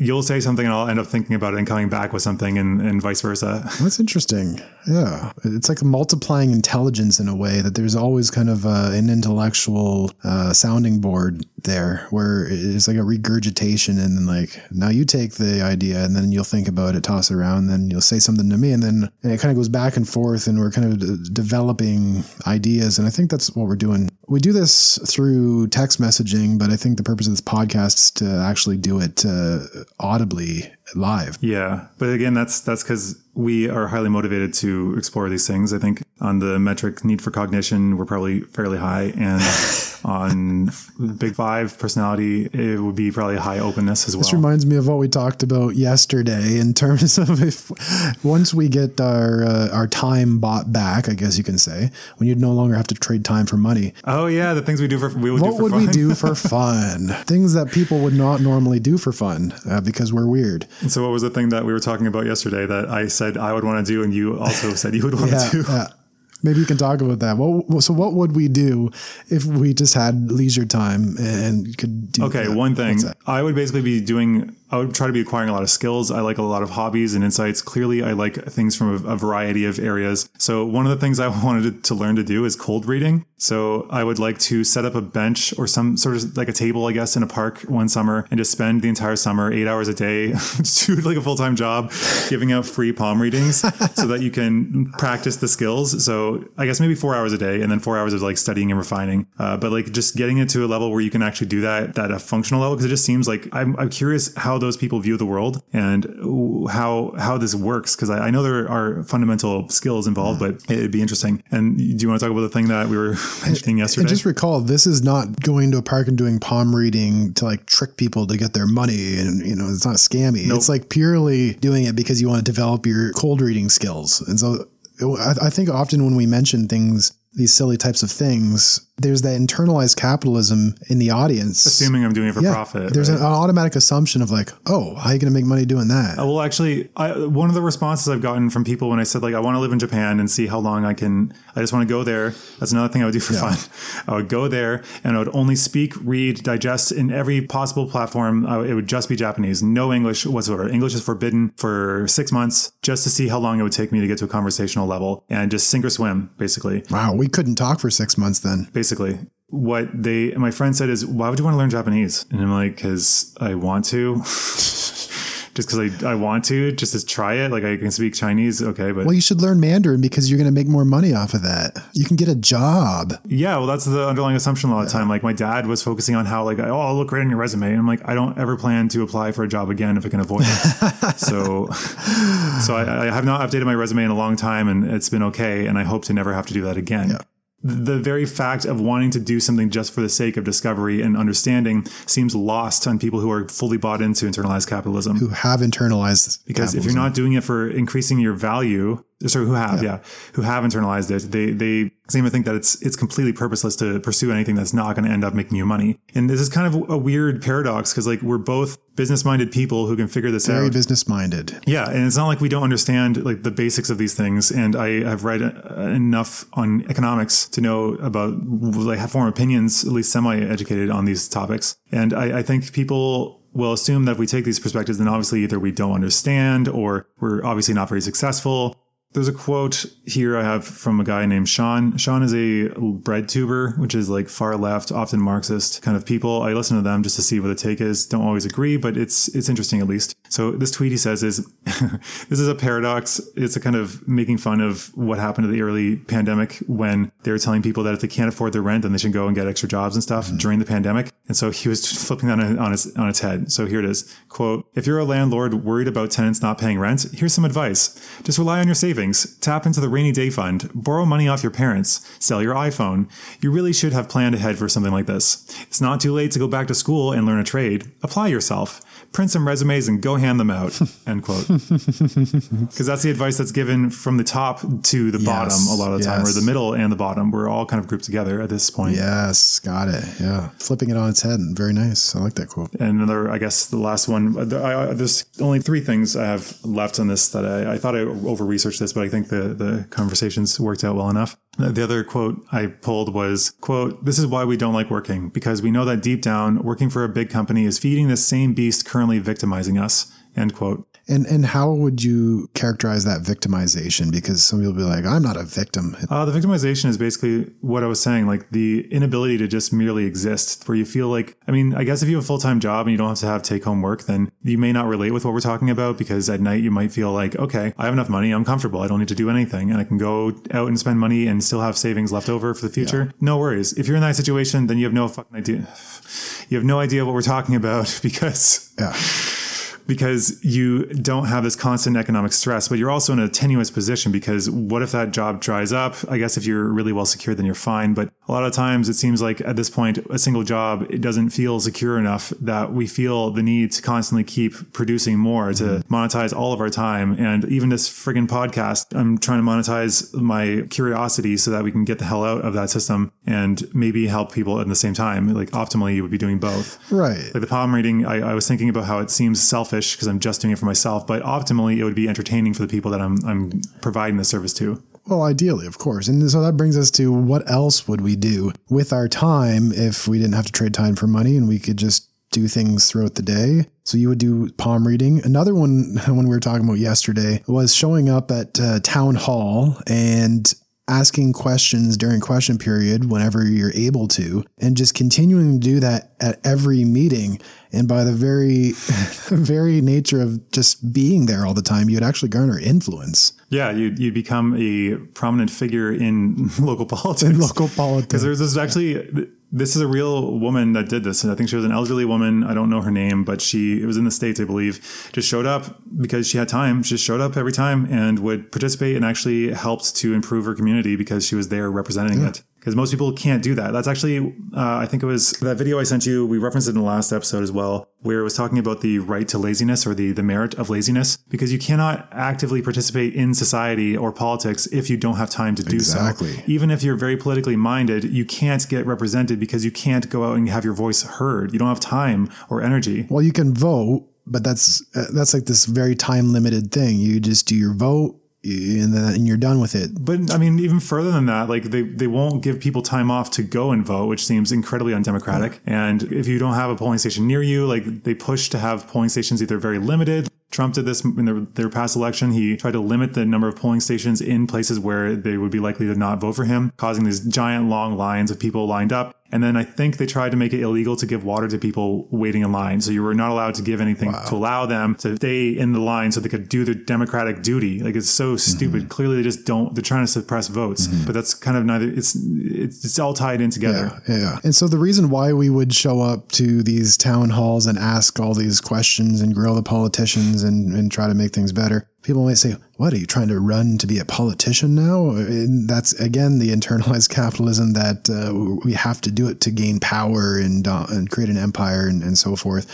you'll say something and I'll end up thinking about it and coming back with something and, and vice versa. That's interesting. Yeah. It's like multiplying intelligence in a way that there's always kind of uh, an intellectual uh, sounding board there where it's like a regurgitation. And then, like, now you take the idea and then you'll think about it, toss it around, then you'll say something to me. And then and it kind of goes back and forth, and we're kind of d- developing ideas. And I think that's what we're doing. We do this through text messaging, but I think the purpose of this podcast is to actually do it uh, audibly live. Yeah. But again, that's that's because we are highly motivated to explore these things. I think on the metric need for cognition, we're probably fairly high. And on big five personality, it would be probably high openness as well. This reminds me of what we talked about yesterday in terms of if once we get our uh, our time bought back, I guess you can say, when you'd no longer have to trade time for money. oh yeah, the things we do for we would do What for would fun. we do for fun? Things that people would not normally do for fun uh, because we're weird. And so what was the thing that we were talking about yesterday that I said I would want to do and you also said you would want Yeah, to do? yeah. Maybe you can talk about that. Well, so what would we do if we just had leisure time and could do? Okay, that? one thing. I would basically be doing, I would try to be acquiring a lot of skills. I like a lot of hobbies and insights. Clearly, I like things from a, variety of areas. So, one of the things I wanted to, to learn to do is cold reading. So, I would like to set up a bench or some sort of like a table, I guess, in a park one summer and just spend the entire summer, eight hours a day, do like a full time job, giving out free palm readings so that you can practice the skills. So, I guess maybe four hours a day and then four hours of like studying and refining. Uh, but like just getting it to a level where you can actually do that at a functional level because it just seems like I'm, I'm curious how those people view the world and how how this works because I, I know there are fundamental skills involved, mm. but it'd be interesting. And do you want to talk about the thing that we were mentioning yesterday? And just recall, this is not going to a park and doing palm reading to like trick people to get their money, and you know, it's not scammy. It's like purely doing it because you want to develop your cold reading skills. And so, I, I think often when we mention things, these silly types of things, there's that internalized capitalism in the audience. assuming I'm doing it for profit. There's right? an automatic assumption of like, oh, how are you going to make money doing that? Uh, well, actually, I, one of the responses I've gotten from people when I said like I want to live in Japan and see how long I can, I just want to go there. That's another thing I would do for fun. I would go there and I would only speak, read, digest in every possible platform. I, it would just be Japanese, no English whatsoever. English is forbidden for six months just to see how long it would take me to get to a conversational level and just sink or swim, basically. Wow, we couldn't talk for six months then. Basically, what they my friend said is, "Why would you want to learn Japanese?" And I'm like, "Cause I want to." just because I, I want to, just to try it. Like I can speak Chinese, okay, but Well, you should learn Mandarin because you're going to make more money off of that. You can get a job. yeah, well, that's the underlying assumption a lot of the time. Like my dad was focusing on how like, oh, I'll look great on your resume. And I'm like, I don't ever plan to apply for a job again if I can avoid it. so, so I, I have not updated my resume in a long time, and it's been okay. And I hope to never have to do that again. The very fact of wanting to do something just for the sake of discovery and understanding seems lost on people who are fully bought into internalized capitalism. Who have internalized Because if you're not doing it for increasing your value, sorry, who have, yeah, who have internalized it, they they seem to think that it's it's completely purposeless to pursue anything that's not going to end up making you money. And this is kind of a weird paradox because like we're both business minded people who can figure this very out. Very business minded. Yeah, and it's not like we don't understand like the basics of these things. And I have read uh, enough on economics to know about like have form opinions, at least semi educated on these topics. And I, I think people will assume that if we take these perspectives, then obviously either we don't understand or we're obviously not very successful. There's a quote here I have from a guy named Sean. Sean is a bread tuber, which is like far left, often Marxist kind of people. I listen to them just to see what the take is. Don't always agree, but it's it's interesting at least. So this tweet he says is this is a paradox. It's a kind of making fun of what happened to the early pandemic when they were telling people that if they can't afford their rent, then they should go and get extra jobs and stuff mm-hmm. during the pandemic. And so he was flipping that on, on its on its head. So here it is. Quote, if you're a landlord worried about tenants not paying rent, here's some advice. Just rely on your savings. Tap into the rainy day fund. Borrow money off your parents. Sell your iPhone. You really should have planned ahead for something like this. It's not too late to go back to school and learn a trade. Apply yourself. Print some resumes and go hand them out. End quote. Because that's the advice that's given from the top to the bottom a lot of the time, or the middle and the bottom. We're all kind of grouped together at this point. Yes, got it. Yeah. Flipping it on its head. Very nice. I like that quote. And another, I guess, the last one. I, I, there's only three things I have left on this that I, I thought I over researched this, but I think the the conversations worked out well enough. The other quote I pulled was, "quote This is why we don't like working because we know that deep down, working for a big company is feeding the same beast currently victimizing us." End quote. And and how would you characterize that victimization? Because some people be like, I'm not a victim. Uh, the victimization is basically what I was saying, like the inability to just merely exist, where you feel like, I mean, I guess if you have a full time job and you don't have to have take home work, then you may not relate with what we're talking about because at night you might feel like, okay, I have enough money, I'm comfortable, I don't need to do anything, and I can go out and spend money and still have savings left over for the future. No worries. If you're in that situation, then you have no fucking idea. You have no idea what we're talking about because Yeah. Because you don't have this constant economic stress, but you're also in a tenuous position because what if that job dries up? I guess if you're really well secured, then you're fine. But a lot of times it seems like at this point, a single job, it doesn't feel secure enough that we feel the need to constantly keep producing more to mm-hmm. monetize all of our time. And even this friggin' podcast, I'm trying to monetize my curiosity so that we can get the hell out of that system and maybe help people at the same time. Like optimally, you would be doing both. Right. Like the palm reading, I, I was thinking about how it seems selfish because I'm just doing it for myself, but optimally it would be entertaining for the people that I'm, I'm providing the service to. Well, ideally, of course. And so that brings us to what else would we do with our time if we didn't have to trade time for money and we could just do things throughout the day? So you would do palm reading. Another one, when we were talking about yesterday, was showing up at uh, town hall and asking questions during question period whenever you're able to and just continuing to do that at every meeting. And by the very very nature of just being there all the time you'd actually garner influence. Yeah, you you become a prominent figure in local politics. in local politics. Because there's this actually, this is a real woman that did this, and I think she was an elderly woman. I don't know her name, but she it was in the states, I believe. Just showed up because she had time. She just showed up every time and would participate and actually helped to improve her community because she was there representing it. Because most people can't do that. That's actually, uh, I think it was that video I sent you. We referenced it in the last episode as well, where it was talking about the right to laziness or the the merit of laziness. Because you cannot actively participate in society or politics if you don't have time to do so Exactly. even if you're very politically minded, you can't get represented because you can't go out and have your voice heard. You don't have time or energy. Well, you can vote, but that's uh, that's like this very time limited thing. You just do your vote, and then and you're done with it. But I mean, even further than that, like they, they won't give people time off to go and vote, which seems incredibly undemocratic. And if you don't have a polling station near you, like they push to have polling stations either very limited. Trump did this in their, their past election. He tried to limit the number of polling stations in places where they would be likely to not vote for him, causing these giant long lines of people lined up. And then I think they tried to make it illegal to give water to people waiting in line. So you were not allowed to give anything to allow them to stay in the line so they could do their democratic duty. Like it's so mm-hmm. stupid. Clearly they just don't, they're trying to suppress votes, mm-hmm. but that's kind of neither, it's, it's, it's all tied in together. Yeah, yeah. And so the reason why we would show up to these town halls and ask all these questions and grill the politicians and, and try to make things better, people might say, What are you trying to run to be a politician now? And that's again the internalized capitalism that uh, we have to do it to gain power and, uh, and create an empire and, and so forth.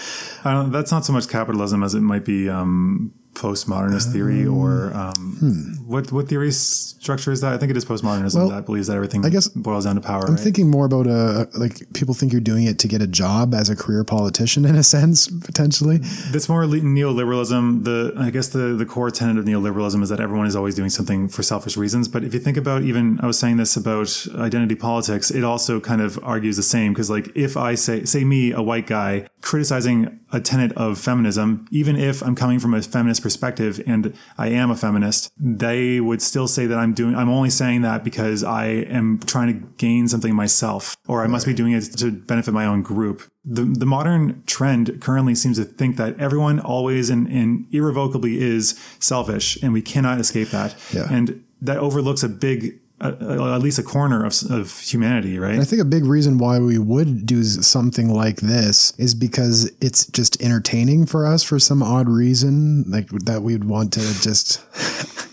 That's not so much capitalism as it might be um, postmodernist theory or um, what what theory structure is that? I think it is postmodernism Well, that believes that everything I guess boils down to power. I'm right? thinking more about a like people think you're doing it to get a job as a career politician in a sense potentially. That's more neoliberalism. The I guess the the core tenet of neoliberalism is that everyone is always doing something for selfish reasons. But if you think about even I was saying this about identity politics, it also kind of argues the same because like if I say say me a white guy criticizing a tenet of feminism, even if I'm coming from a feminist perspective and I am a feminist, they would still say that I'm doing I'm only saying that because I am trying to gain something myself or I must be doing it to benefit my own group. The, the modern trend currently seems to think that everyone always and, and irrevocably is selfish and we cannot escape that. Yeah. And that overlooks a big, at least a corner of, of humanity, right? I think a big reason why we would do something like this is because it's just entertaining for us for some odd reason, like that we'd want to just.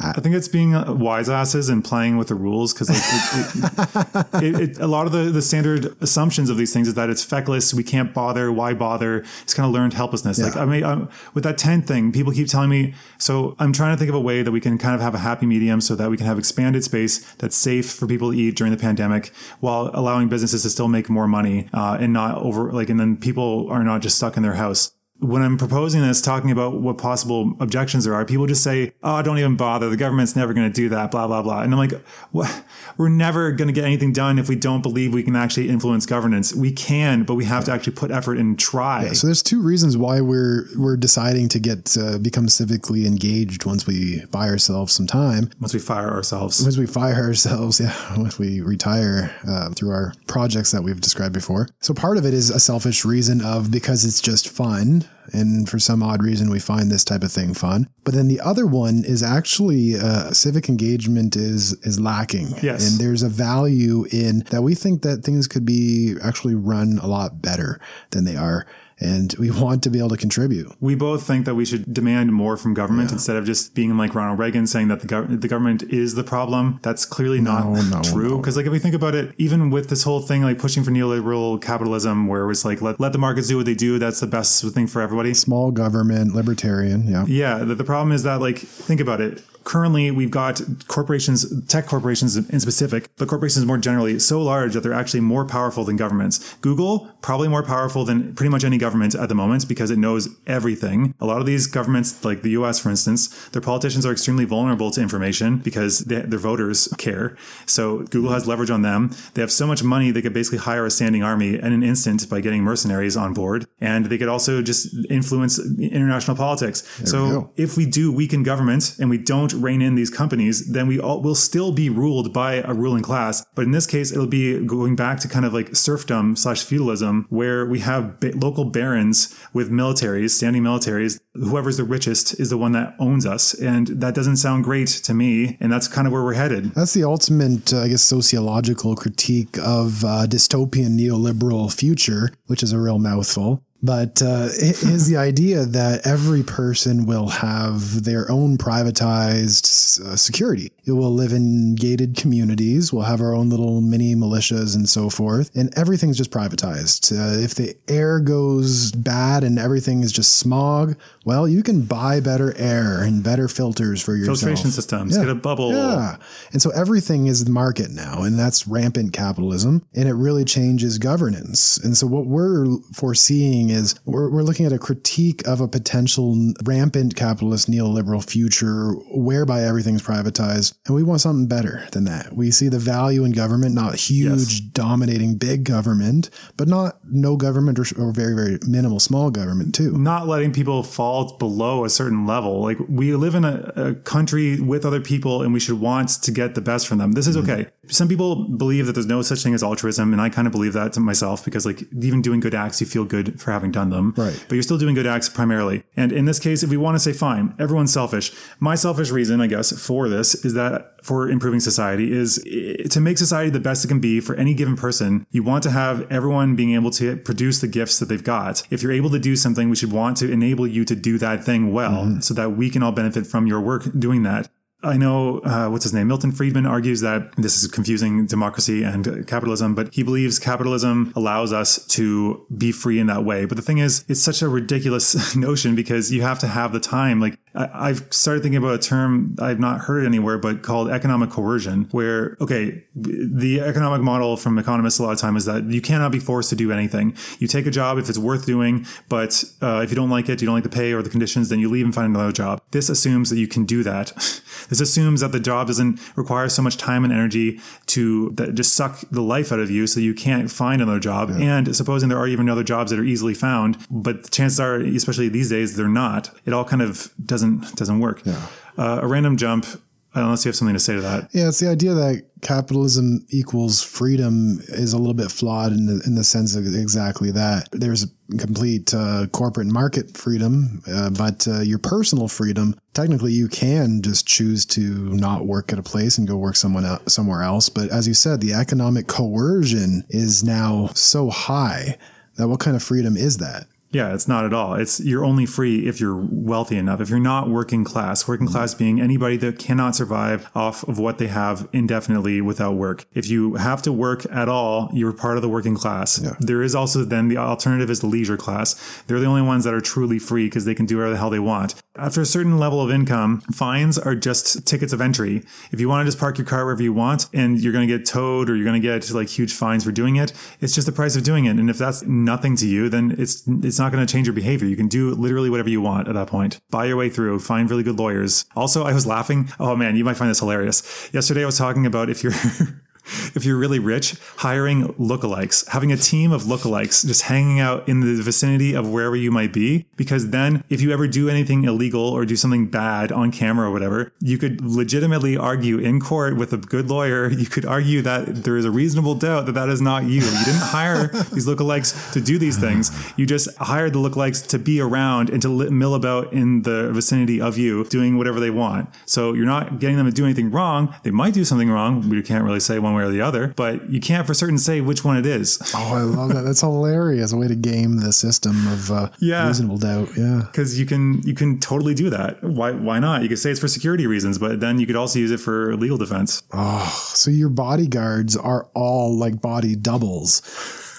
I think it's being uh, wise asses and playing with the rules because like, it, it, it, a lot of the, the standard assumptions of these things is that it's feckless, we can't bother, why bother? It's kind of learned helplessness. Like I mean, I'm, with that tent thing, people keep telling me. So I'm trying to think of a way that we can kind of have a happy medium so that we can have expanded space that's safe for people to eat during the pandemic while allowing businesses to still make more money uh, and not over like, and then people are not just stuck in their house when I'm proposing this, talking about what possible objections there are, people just say, "Oh, don't even bother. The government's never going to do that." Blah blah blah. And I'm like, "What? We're never going to get anything done if we don't believe we can actually influence governance. We can, but we have to actually put effort and try." So there's two reasons why we're we're deciding to get uh, become civically engaged once we buy ourselves some time. Once we fire ourselves, Once we fire ourselves, yeah, once we retire uh, through our projects that we've described before. So part of it is a selfish reason of because it's just fun. And for some odd reason, we find this type of thing fun. But then the other one is actually uh, civic engagement is is lacking. Yes. And there's a value in that we think that things could be actually run a lot better than they are. And we want to be able to contribute. we both think that we should demand more from government instead of just being like Ronald Reagan saying that the, gov- the government is the problem. That's clearly not no, true. Because like if we think about it, even with this whole thing like pushing for neoliberal capitalism, where it was like let, let the markets do what they do, that's the best thing for everybody. Small government, libertarian, yeah. Yeah, the, the problem is that like think about it. Currently, we've got corporations, tech corporations in specific, but corporations more generally, so large that they're actually more powerful than governments. Google, probably more powerful than pretty much any government at the moment because it knows everything. A lot of these governments, like the US, for instance, their politicians are extremely vulnerable to information because they, their voters care. So Google has leverage on them. They have so much money, they could basically hire a standing army in an instant by getting mercenaries on board. And they could also just influence international politics. we so if we do weaken government and we don't rein in these companies, then we all will still be ruled by a ruling class. But in this case, it'll be going back to kind of like serfdom slash feudalism, where we have local barons with militaries, standing militaries. Whoever's the richest is the one that owns us, and that doesn't sound great to me. And that's kind of where we're headed. That's the ultimate, uh, I guess, sociological critique of uh, dystopian neoliberal future, which is a real mouthful. But uh, is the idea that every person will have their own privatized uh, security. It will live in gated communities. We'll have our own little mini militias and so forth, and everything's just privatized. Uh, if the air goes bad and everything is just smog, well, you can buy better air and better filters for yourself. Filtration systems, Yeah. get a bubble. Yeah. And so everything is the market now, and that's rampant capitalism, and it really changes governance. And so what we're foreseeing is we're, we're looking at a critique of a potential rampant capitalist neoliberal future whereby everything's privatized, and we want something better than that. We see the value in government, not huge, dominating big government, but not no government or, or very, very minimal small government too. not letting people fall below a certain level. Like we live in a, a country with other people and we should want to get the best from them. This is mm-hmm. okay. Some people believe that there's no such thing as altruism, and I kind of believe that to myself because like even doing good acts, you feel good for having done them. Right. But you're still doing good acts primarily. And in this case, if we want to say fine, everyone's selfish. My selfish reason, I guess, for this is that for improving society is eh, to make society the best it can be for any given person. You want to have everyone being able to produce the gifts that they've got. If you're able to do something, we should want to enable you to do that thing well so that we can all benefit from your work doing that. I know uh, what's his name. Milton Friedman argues that this is confusing democracy and capitalism, but he believes capitalism allows us to be free in that way. But the thing is, it's such a ridiculous notion because you have to have the time. Like I, I've started thinking about a term I've not heard anywhere, but called economic coercion, where okay, the economic model from economists a lot of time is that you cannot be forced to do anything. You take a job if it's worth doing, but uh, if you don't like it, you don't like the pay or the conditions, then you leave and find another job. This assumes that you can do that. This assumes that the job doesn't require so much time and energy to that just suck the life out of you, so you can't find another job. And supposing there are even other jobs that are easily found, but chances are, especially these days, they're not. It all kind of doesn't doesn't work. Uh, a random jump. Unless you have something to say to that. Yeah, it's the idea that capitalism equals freedom is a little bit flawed in the, in the sense of exactly that. There's complete uh, corporate market freedom, uh, but uh, your personal freedom, technically, you can just choose to not work at a place and go work someone el- somewhere else. But as you said, the economic coercion is now so high that what kind of freedom is that? Yeah, it's not at all. It's you're only free if you're wealthy enough. If you're not working class, working mm-hmm. class being anybody that cannot survive off of what they have indefinitely without work. If you have to work at all, you're part of the working class. There is also then the alternative is the leisure class. They're the only ones that are truly free because they can do whatever the hell they want. After a certain level of income, fines are just tickets of entry. If you want to just park your car wherever you want and you're going to get towed or you're going to get like huge fines for doing it, it's just the price of doing it. And if that's nothing to you, then it's it's not going to change your behavior. You can do literally whatever you want at that point. Buy your way through, find really good lawyers. Also, I was laughing. Oh man, you might find this hilarious. Yesterday I was talking about if you're if you're really rich, hiring lookalikes, having a team of lookalikes just hanging out in the vicinity of wherever you might be. Because then, if you ever do anything illegal or do something bad on camera or whatever, you could legitimately argue in court with a good lawyer. You could argue that there is a reasonable doubt that that is not you. You didn't hire these lookalikes to do these things. You just hired the lookalikes to be around and to mill about in the vicinity of you, doing whatever they want. So you're not getting them to do anything wrong. They might do something wrong. We can't really say one way or the other, but you can't for certain say which one it is. Oh, I love that. That's hilarious. A way to game the system of uh, Yeah. reasonable doubt. Yeah. Because you can you can totally do that. Why why not? You could say it's for security reasons, but then you could also use it for legal defense. Oh, so your bodyguards are all like body doubles.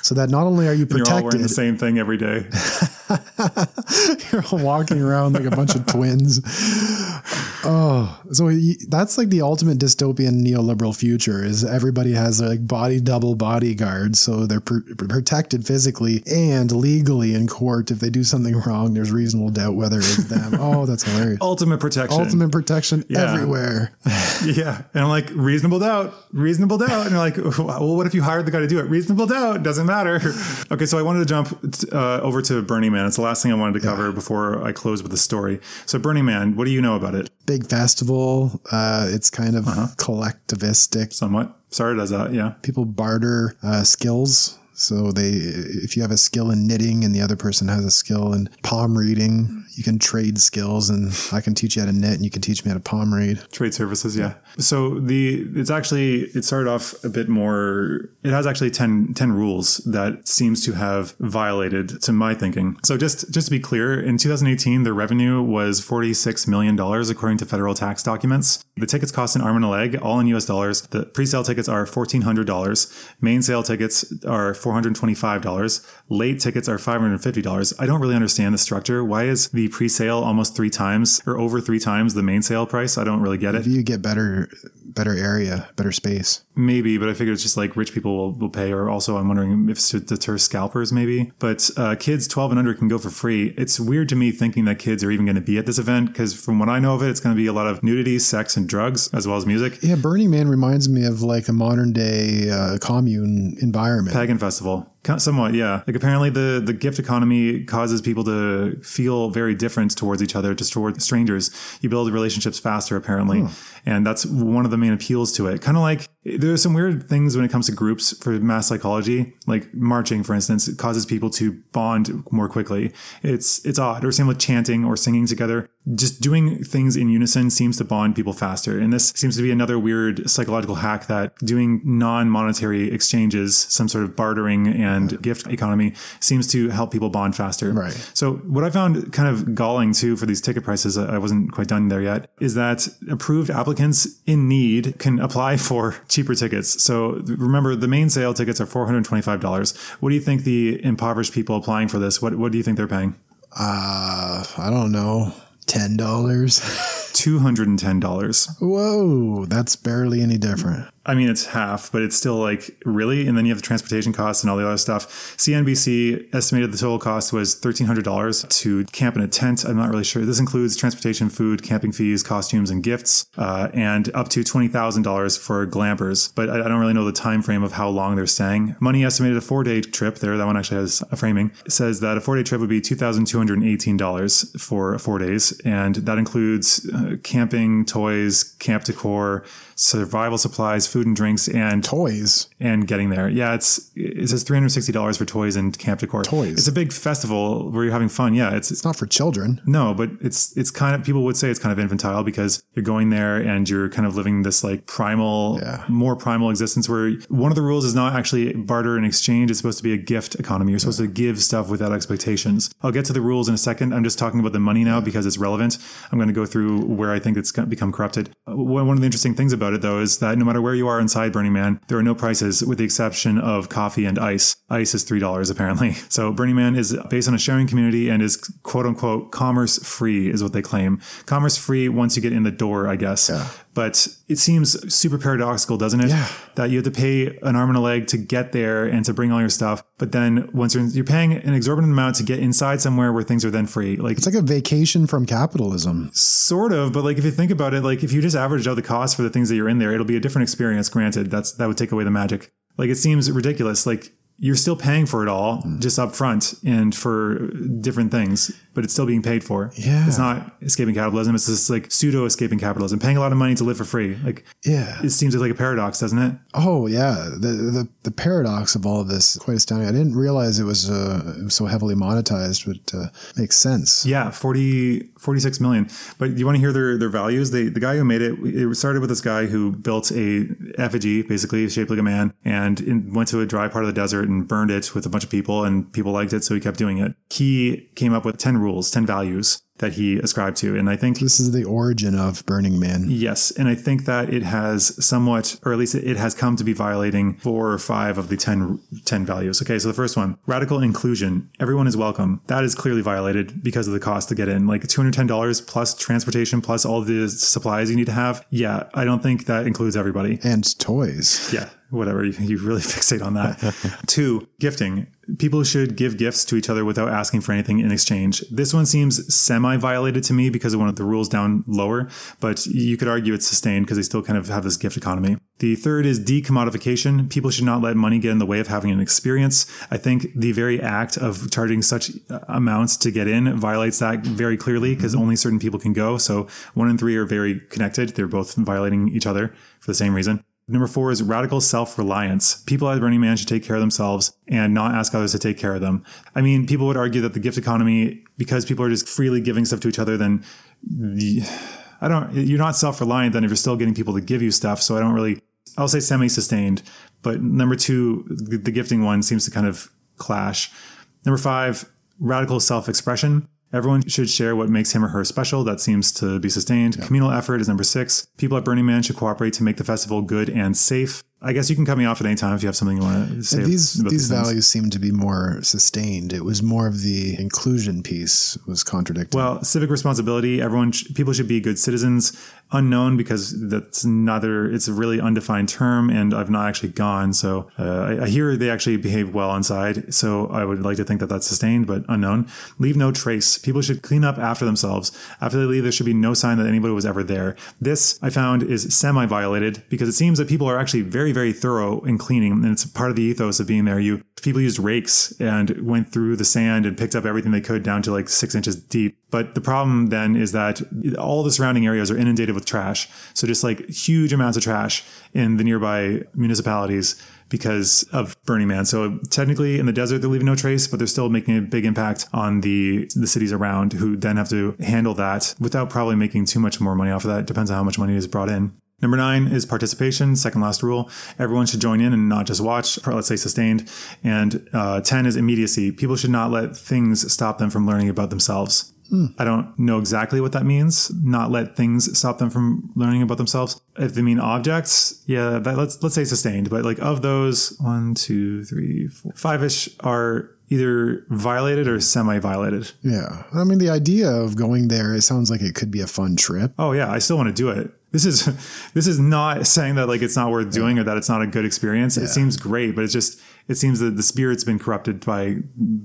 So that not only are you You're all wearing protected, the same thing every day. you're all walking around like a bunch of twins. Oh, so y- that's like the ultimate dystopian neoliberal future is everybody has like body double bodyguards. So they're pr- protected physically and legally in court. If they do something wrong, there's reasonable doubt whether it's them. Oh, that's hilarious. Ultimate protection. Ultimate protection Yeah. everywhere. Yeah. And I'm like, reasonable doubt, reasonable doubt. And you're like, well, what if you hired the guy to do it? Reasonable doubt doesn't matter. Okay. So I wanted to jump uh, over to Burning Man. It's the last thing I wanted to cover before I close with the story. So Burning Man, what do you know about it? Big festival. Uh, it's kind of Uh-huh. collectivistic. Somewhat. Sorry, does that. Yeah. people barter uh, skills. So they, if you have a skill in knitting and the other person has a skill in palm reading, you can trade skills, and I can teach you how to knit, and you can teach me how to palm read. Trade services, yeah. So the it's actually it started off a bit more. It has actually 10, 10 rules that seems to have violated to my thinking. So just just to be clear, in 2018, their revenue was 46 million dollars according to federal tax documents. The tickets cost an arm and a leg, all in U.S. dollars. The pre-sale tickets are fourteen hundred dollars. Main sale tickets are four hundred twenty-five dollars. Late tickets are five hundred fifty dollars. I don't really understand the structure. Why is the pre-sale almost three times or over three times the main sale price? I don't really get it. You get better, better area, better space. Maybe, but I figure it's just like rich people will, will pay. Or also, I'm wondering if to deter scalpers, maybe. But uh, kids 12 and under can go for free. It's weird to me thinking that kids are even going to be at this event because from what I know of it, it's going to be a lot of nudity, sex, and drugs as well as music. Yeah, Burning Man reminds me of like a modern day uh, commune environment. Pagan festival. Somewhat, yeah. Like apparently the the gift economy causes people to feel very different towards each other, just towards strangers. You build relationships faster, apparently, hmm. and that's one of the main appeals to it. Kind of like there, are some weird things when it comes to groups for mass psychology, like marching, for instance, it causes people to bond more quickly. It's it's odd. Or same with chanting or singing together just doing things in unison seems to bond people faster. And this seems to be another weird psychological hack that doing non monetary exchanges, some sort of bartering and gift economy, seems to help people bond faster. Right. So, what I found kind of galling too for these ticket prices, I wasn't quite done there yet, is that approved applicants in need can apply for cheaper tickets. So, remember, the main sale tickets are $425. What do you think the impoverished people applying for this, what, what do you think they're paying? Uh, I don't know. Ten dollars. $210. Whoa, that's barely any different. I mean, it's half, but it's still like really. And then you have the transportation costs and all the other stuff. CNBC estimated the total cost was $1,300 to camp in a tent. I'm not really sure. This includes transportation, food, camping fees, costumes, and gifts, uh, and up to $20,000 for glampers. But I, I, don't really know the time frame of how long they're staying. Money estimated a four day trip there. That one actually has a framing. It says that a four day trip would be $2,218 for four days. And that includes camping, toys, camp decor, survival supplies, food and drinks, and toys, and getting there. Yeah, it's it says three hundred sixty dollars for toys and camp decor. Toys. It's a big festival where you're having fun. Yeah, it's it's not for children. No, but it's it's kind of people would say it's kind of infantile because you're going there and you're kind of living this like primal, yeah. more primal existence where one of the rules is not actually barter and exchange. It's supposed to be a gift economy. You're supposed yeah. to give stuff without expectations. I'll get to the rules in a second. I'm just talking about the money now yeah. because it's relevant. I'm going to go through where I think it's become corrupted. One of the interesting things about it though is that no matter where you are inside Burning Man, there are no prices with the exception of coffee and ice. Ice is $3 apparently. So Burning Man is based on a sharing community and is quote unquote commerce free is what they claim. Commerce free once you get in the door, I guess. Yeah. But it seems super paradoxical, doesn't it? Yeah. That you have to pay an arm and a leg to get there and to bring all your stuff. But then once you're, you're paying an exorbitant amount to get inside somewhere where things are then free. Like it's like a vacation from capitalism. Sort of. But like if you think about it, like if you just average out the cost for the things that you're in there, it'll be a different experience. Granted, that's that would take away the magic. Like it seems ridiculous. Like you're still paying for it all mm. just up front and for different things, but it's still being paid for. Yeah. It's not escaping capitalism. It's just like pseudo escaping capitalism, paying a lot of money to live for free. Like, yeah, it seems like a paradox, doesn't it? Oh yeah. The, the, the paradox of all of this is quite astounding. I didn't realize it was, uh, it was so heavily monetized, but uh, makes sense. Yeah. 40, 46 million. But you want to hear their, their values? They, the guy who made it, it started with this guy who built a effigy, basically shaped like a man and in, went to a dry part of the desert and burned it with a bunch of people and people liked it. So he kept doing it. He came up with 10 rules, 10 values that he ascribed to. And I think this is the origin of Burning Man. Yes. And I think that it has somewhat, or at least it has come to be violating four or five of the 10, 10 values. Okay. So the first one, radical inclusion. Everyone is welcome. That is clearly violated because of the cost to get in. Like $210 plus transportation plus all the supplies you need to have. Yeah. I don't think that includes everybody. And toys. Yeah whatever you, you really fixate on that. Two, gifting. People should give gifts to each other without asking for anything in exchange. This one seems semi violated to me because of one of the rules down lower, but you could argue it's sustained because they still kind of have this gift economy. The third is decommodification. People should not let money get in the way of having an experience. I think the very act of charging such uh, amounts to get in violates that very clearly because mm-hmm. only certain people can go. So one and three are very connected. They're both violating each other for the same reason. Number four is radical self reliance. People at Burning Man should take care of themselves and not ask others to take care of them. I mean, people would argue that the gift economy, because people are just freely giving stuff to each other, then the, I don't, you're not self reliant then if you're still getting people to give you stuff. So I don't really, I'll say semi sustained. But number two, the, the gifting one seems to kind of clash. Number five, radical self expression. Everyone should share what makes him or her special. That seems to be sustained. Yeah. Communal effort is number six. People at Burning Man should cooperate to make the festival good and safe. I guess you can cut me off at any time if you have something you want to say. These these values seem to be more sustained. It was more of the inclusion piece was contradicting. Well, civic responsibility. Everyone, sh- people should be good citizens. Unknown because that's another it's a really undefined term, and I've not actually gone. So uh, I, I, hear they actually behave well inside. So I would like to think that that's sustained, but unknown. Leave no trace. People should clean up after themselves. After they leave, there should be no sign that anybody was ever there. This I found is semi violated because it seems that people are actually very, very thorough in cleaning. And it's part of the ethos of being there. You people used rakes and went through the sand and picked up everything they could down to like six inches deep. But the problem then is that all the surrounding areas are inundated with trash. So just like huge amounts of trash in the nearby municipalities because of Burning Man. So technically in the desert, they're leaving no trace, but they're still making a big impact on the, the cities around who then have to handle that without probably making too much more money off of that. Depends on how much money is brought in. Number nine is participation. Second last rule. Everyone should join in and not just watch, let's say sustained. And uh, 10 is immediacy. People should not let things stop them from learning about themselves. Hmm. I don't know exactly what that means. Not let things stop them from learning about themselves. If they mean objects, yeah, that, let's let's say sustained. But like of those, one, two, three, four, five-ish are either violated or semi-violated. Yeah, I mean the idea of going there, it sounds like it could be a fun trip. Oh yeah, I still want to do it. This is this is not saying that like it's not worth doing or that it's not a good experience. Yeah. It seems great, but it's just it seems that the spirit's been corrupted by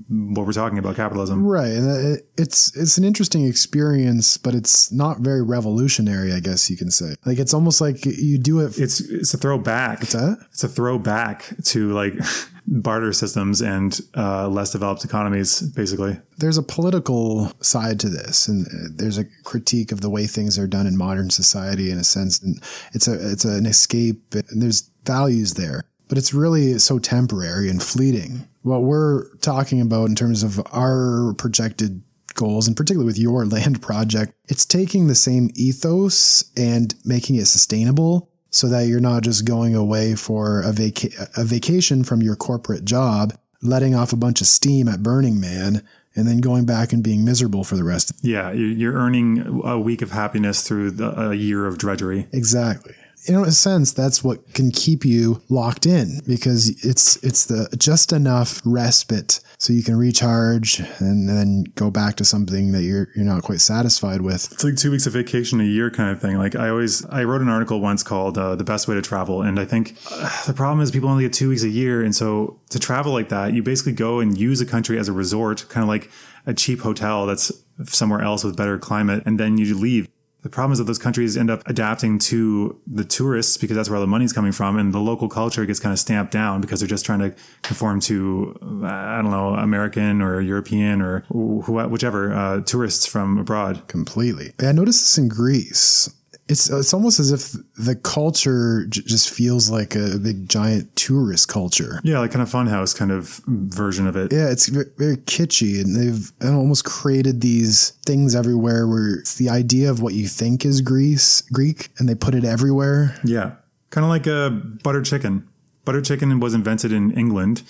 what we're talking about capitalism. Right, and it's it's an interesting experience, but it's not very revolutionary, I guess you can say. Like it's almost like you do it. It's it's a throwback. What's that? It's a throwback to like barter systems and uh, less developed economies, basically. There's a political side to this, and uh, there's a critique of the way things are done in modern society, in a sense, and it's a it's an escape, and there's values there, but it's really so temporary and fleeting. What we're talking about in terms of our projected goals, and particularly with your land project, it's taking the same ethos and making it sustainable so that you're not just going away for a, vaca- a vacation from your corporate job, letting off a bunch of steam at Burning Man, and then going back and being miserable for the rest. Yeah, you're earning a week of happiness through the, a year of drudgery. Exactly in a sense, that's what can keep you locked in because it's it's the just enough respite. So you can recharge and then go back to something that you're you're not quite satisfied with. It's like two weeks of vacation a year kind of thing. Like I always I wrote an article once called uh, "The Best Way to Travel," and I think uh, the problem is people only get two weeks a year, and so to travel like that, you basically go and use a country as a resort, kind of like a cheap hotel that's somewhere else with better climate, and then you leave the problem is that those countries end up adapting to the tourists because that's where all the money's coming from, and the local culture gets kind of stamped down because they're just trying to conform to I don't know American or European or wh- whichever uh, tourists from abroad. Completely. I noticed this in Greece it's it's almost as if the culture j- just feels like a big giant tourist culture. Yeah, like kind of funhouse kind of version of it. Yeah, it's very, very kitschy, and they've almost created these things everywhere where it's the idea of what you think is Greece Greek, and they put it everywhere. Yeah, kind of like a butter chicken. Butter chicken was invented in England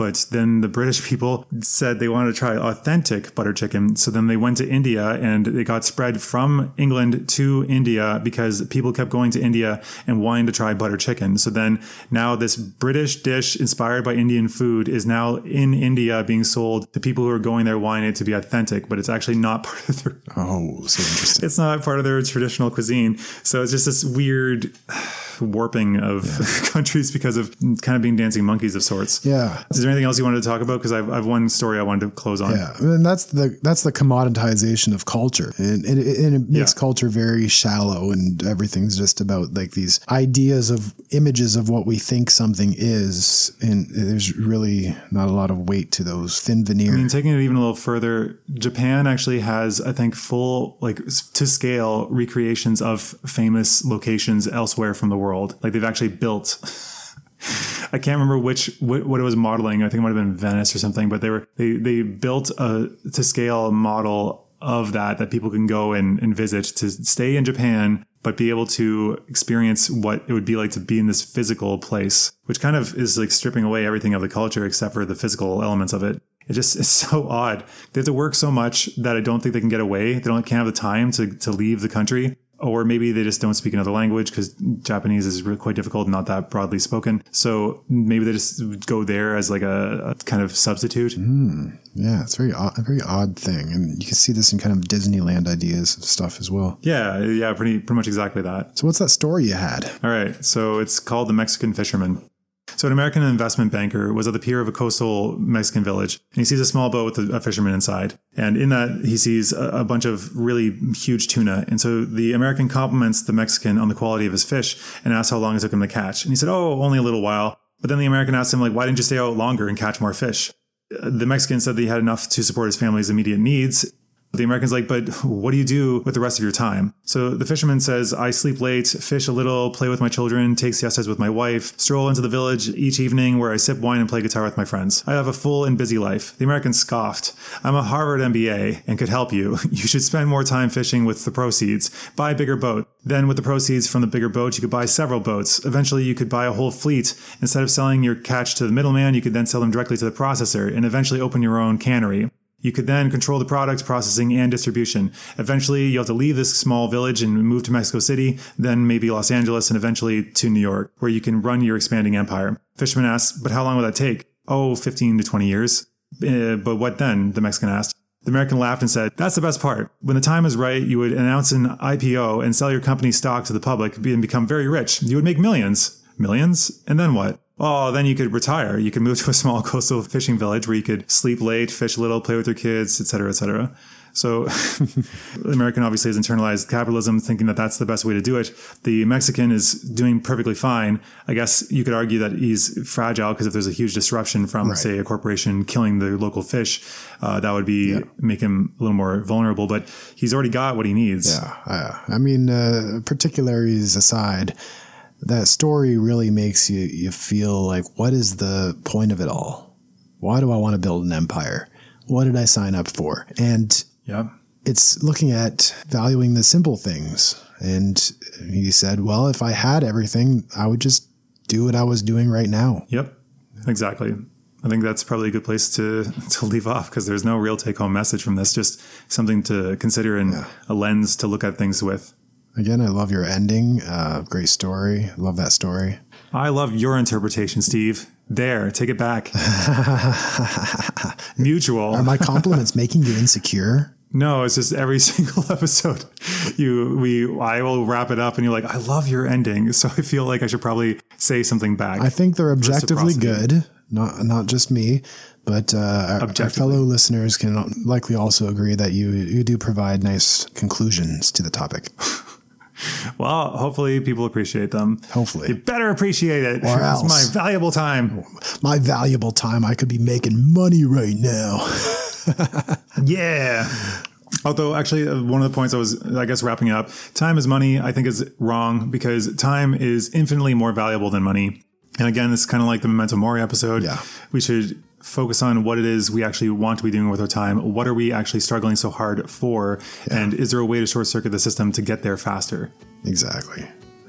but then the British people said they wanted to try authentic butter chicken. So then they went to India and it got spread from England to India because people kept going to India and wanting to try butter chicken. So then now this British dish inspired by Indian food is now in India being sold to people who are going there wanting it to be authentic, but it's actually not part of their. Oh, so interesting. It's not part of their traditional cuisine. So it's just this weird warping of yeah. countries because of kind of being dancing monkeys of sorts. Yeah. Is there anything else you wanted to talk about? Because I've, I've one story I wanted to close on. Yeah, and that's the that's the commoditization of culture, and, and, it, and it makes yeah. culture very shallow, and everything's just about like these ideas of images of what we think something is, and there's really not a lot of weight to those thin veneer. I mean, taking it even a little further, Japan actually has, I think, full like to scale recreations of famous locations elsewhere from the world. Like they've actually built. I can't remember which what, it was modeling. I think it might have been Venice or something, but they were they they built a to scale model of that that people can go and, and visit to stay in Japan, but be able to experience what it would be like to be in this physical place, which kind of is like stripping away everything of the culture except for the physical elements of it. It just is so odd. They have to work so much that I don't think they can get away. They don't can't have the time to to leave the country or maybe they just don't speak another language because Japanese is really quite difficult, not that broadly spoken. So maybe they just go there as like a, a kind of substitute. Mm, yeah, it's very odd, a very odd thing, and you can see this in kind of Disneyland ideas of stuff as well. Yeah, yeah, pretty pretty much exactly that. So what's that story you had? All right, so it's called the Mexican Fisherman. So an American investment banker was at the pier of a coastal Mexican village, and he sees a small boat with a, fisherman inside. And in that, he sees a, bunch of really huge tuna. And so the American compliments the Mexican on the quality of his fish and asks how long it took him to catch. And he said, "Oh, only a little while." But then the American asked him, like, "Why didn't you stay out longer and catch more fish?" Uh, the Mexican said that he had enough to support his family's immediate needs, The American's like, but what do you do with the rest of your time? So the fisherman says, I sleep late, fish a little, play with my children, take siestas with my wife, stroll into the village each evening where I sip wine and play guitar with my friends. I have a full and busy life. The American scoffed. I'm a Harvard MBA and could help you. You should spend more time fishing with the proceeds. Buy a bigger boat. Then with the proceeds from the bigger boat, you could buy several boats. Eventually you could buy a whole fleet. Instead of selling your catch to the middleman, you could then sell them directly to the processor and eventually open your own cannery. You could then control the product processing and distribution. Eventually, you'll have to leave this small village and move to Mexico City, then maybe Los Angeles, and eventually to New York, where you can run your expanding empire. Fisherman asks, but how long will that take? Oh, 15 to 20 years. Uh, but what then? The Mexican asked. The American laughed and said, That's the best part. When the time is right, you would announce an IPO and sell your company's stock to the public and become very rich. You would make millions. Millions? And then what? Oh, then you could retire. You could move to a small coastal fishing village where you could sleep late, fish a little, play with your kids, etc., etc. So, the American obviously has internalized capitalism, thinking that that's the best way to do it. The Mexican is doing perfectly fine. I guess you could argue that he's fragile because if there's a huge disruption from, right. say, a corporation killing the local fish, uh, that would be yeah. make him a little more vulnerable. But he's already got what he needs. Yeah, uh, I mean, uh, particularities aside that story really makes you you feel like what is the point of it all? Why do I want to build an empire? What did I sign up for? And yeah. It's looking at valuing the simple things. And he said, well, if I had everything, I would just do what I was doing right now. Yep. Exactly. I think that's probably a good place to to leave off because there's no real take home message from this. Just something to consider and yeah. a lens to look at things with. Again, I love your ending. Uh, great story. Love that story. I love your interpretation, Steve. There, take it back. Mutual. Are my compliments making you insecure? No, it's just every single episode. You, we, I will wrap it up, and you're like, "I love your ending," so I feel like I should probably say something back. I think they're objectively good, not not just me, but uh, our, our, fellow listeners can likely also agree that you you do provide nice conclusions to the topic. Well, hopefully people appreciate them. Hopefully. You better appreciate it. Or else. It's my valuable time. My valuable time. I could be making money right now. yeah. Although, actually, uh, one of the points I was, I guess, wrapping up time is money, I think is wrong because time is infinitely more valuable than money. And again, this is kind of like the Memento Mori episode. Yeah. We should focus on what it is we actually want to be doing with our time. What are we actually struggling so hard for? Yeah. And is there a way to short circuit the system to get there faster? Exactly.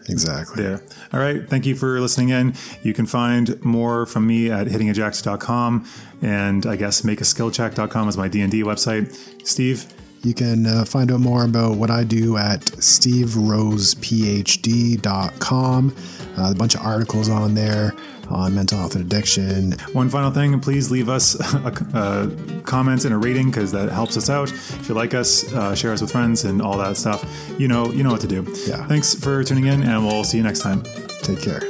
Exactly. There. All right. Thank you for listening in. You can find more from me at hittingajax.com and I guess makeaskillcheck.com is my D&D website. Steve, you can uh, find out more about what I do at steverosephd.com. Uh, a bunch of articles on there on mental health and addiction. One final thing, please leave us a, a comment and a rating because that helps us out. If you like us, uh, share us with friends and all that stuff. You know, you know what to do. Yeah. Thanks for tuning in, and we'll see you next time. Take care.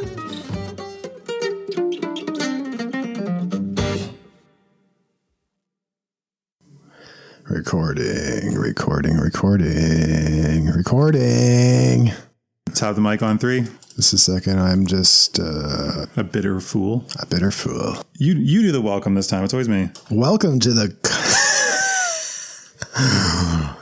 Recording, recording, recording, recording. Let's have the mic on three. Just a second. I'm just uh, a bitter fool. A bitter fool. You you do the welcome this time. It's always me. Welcome to the.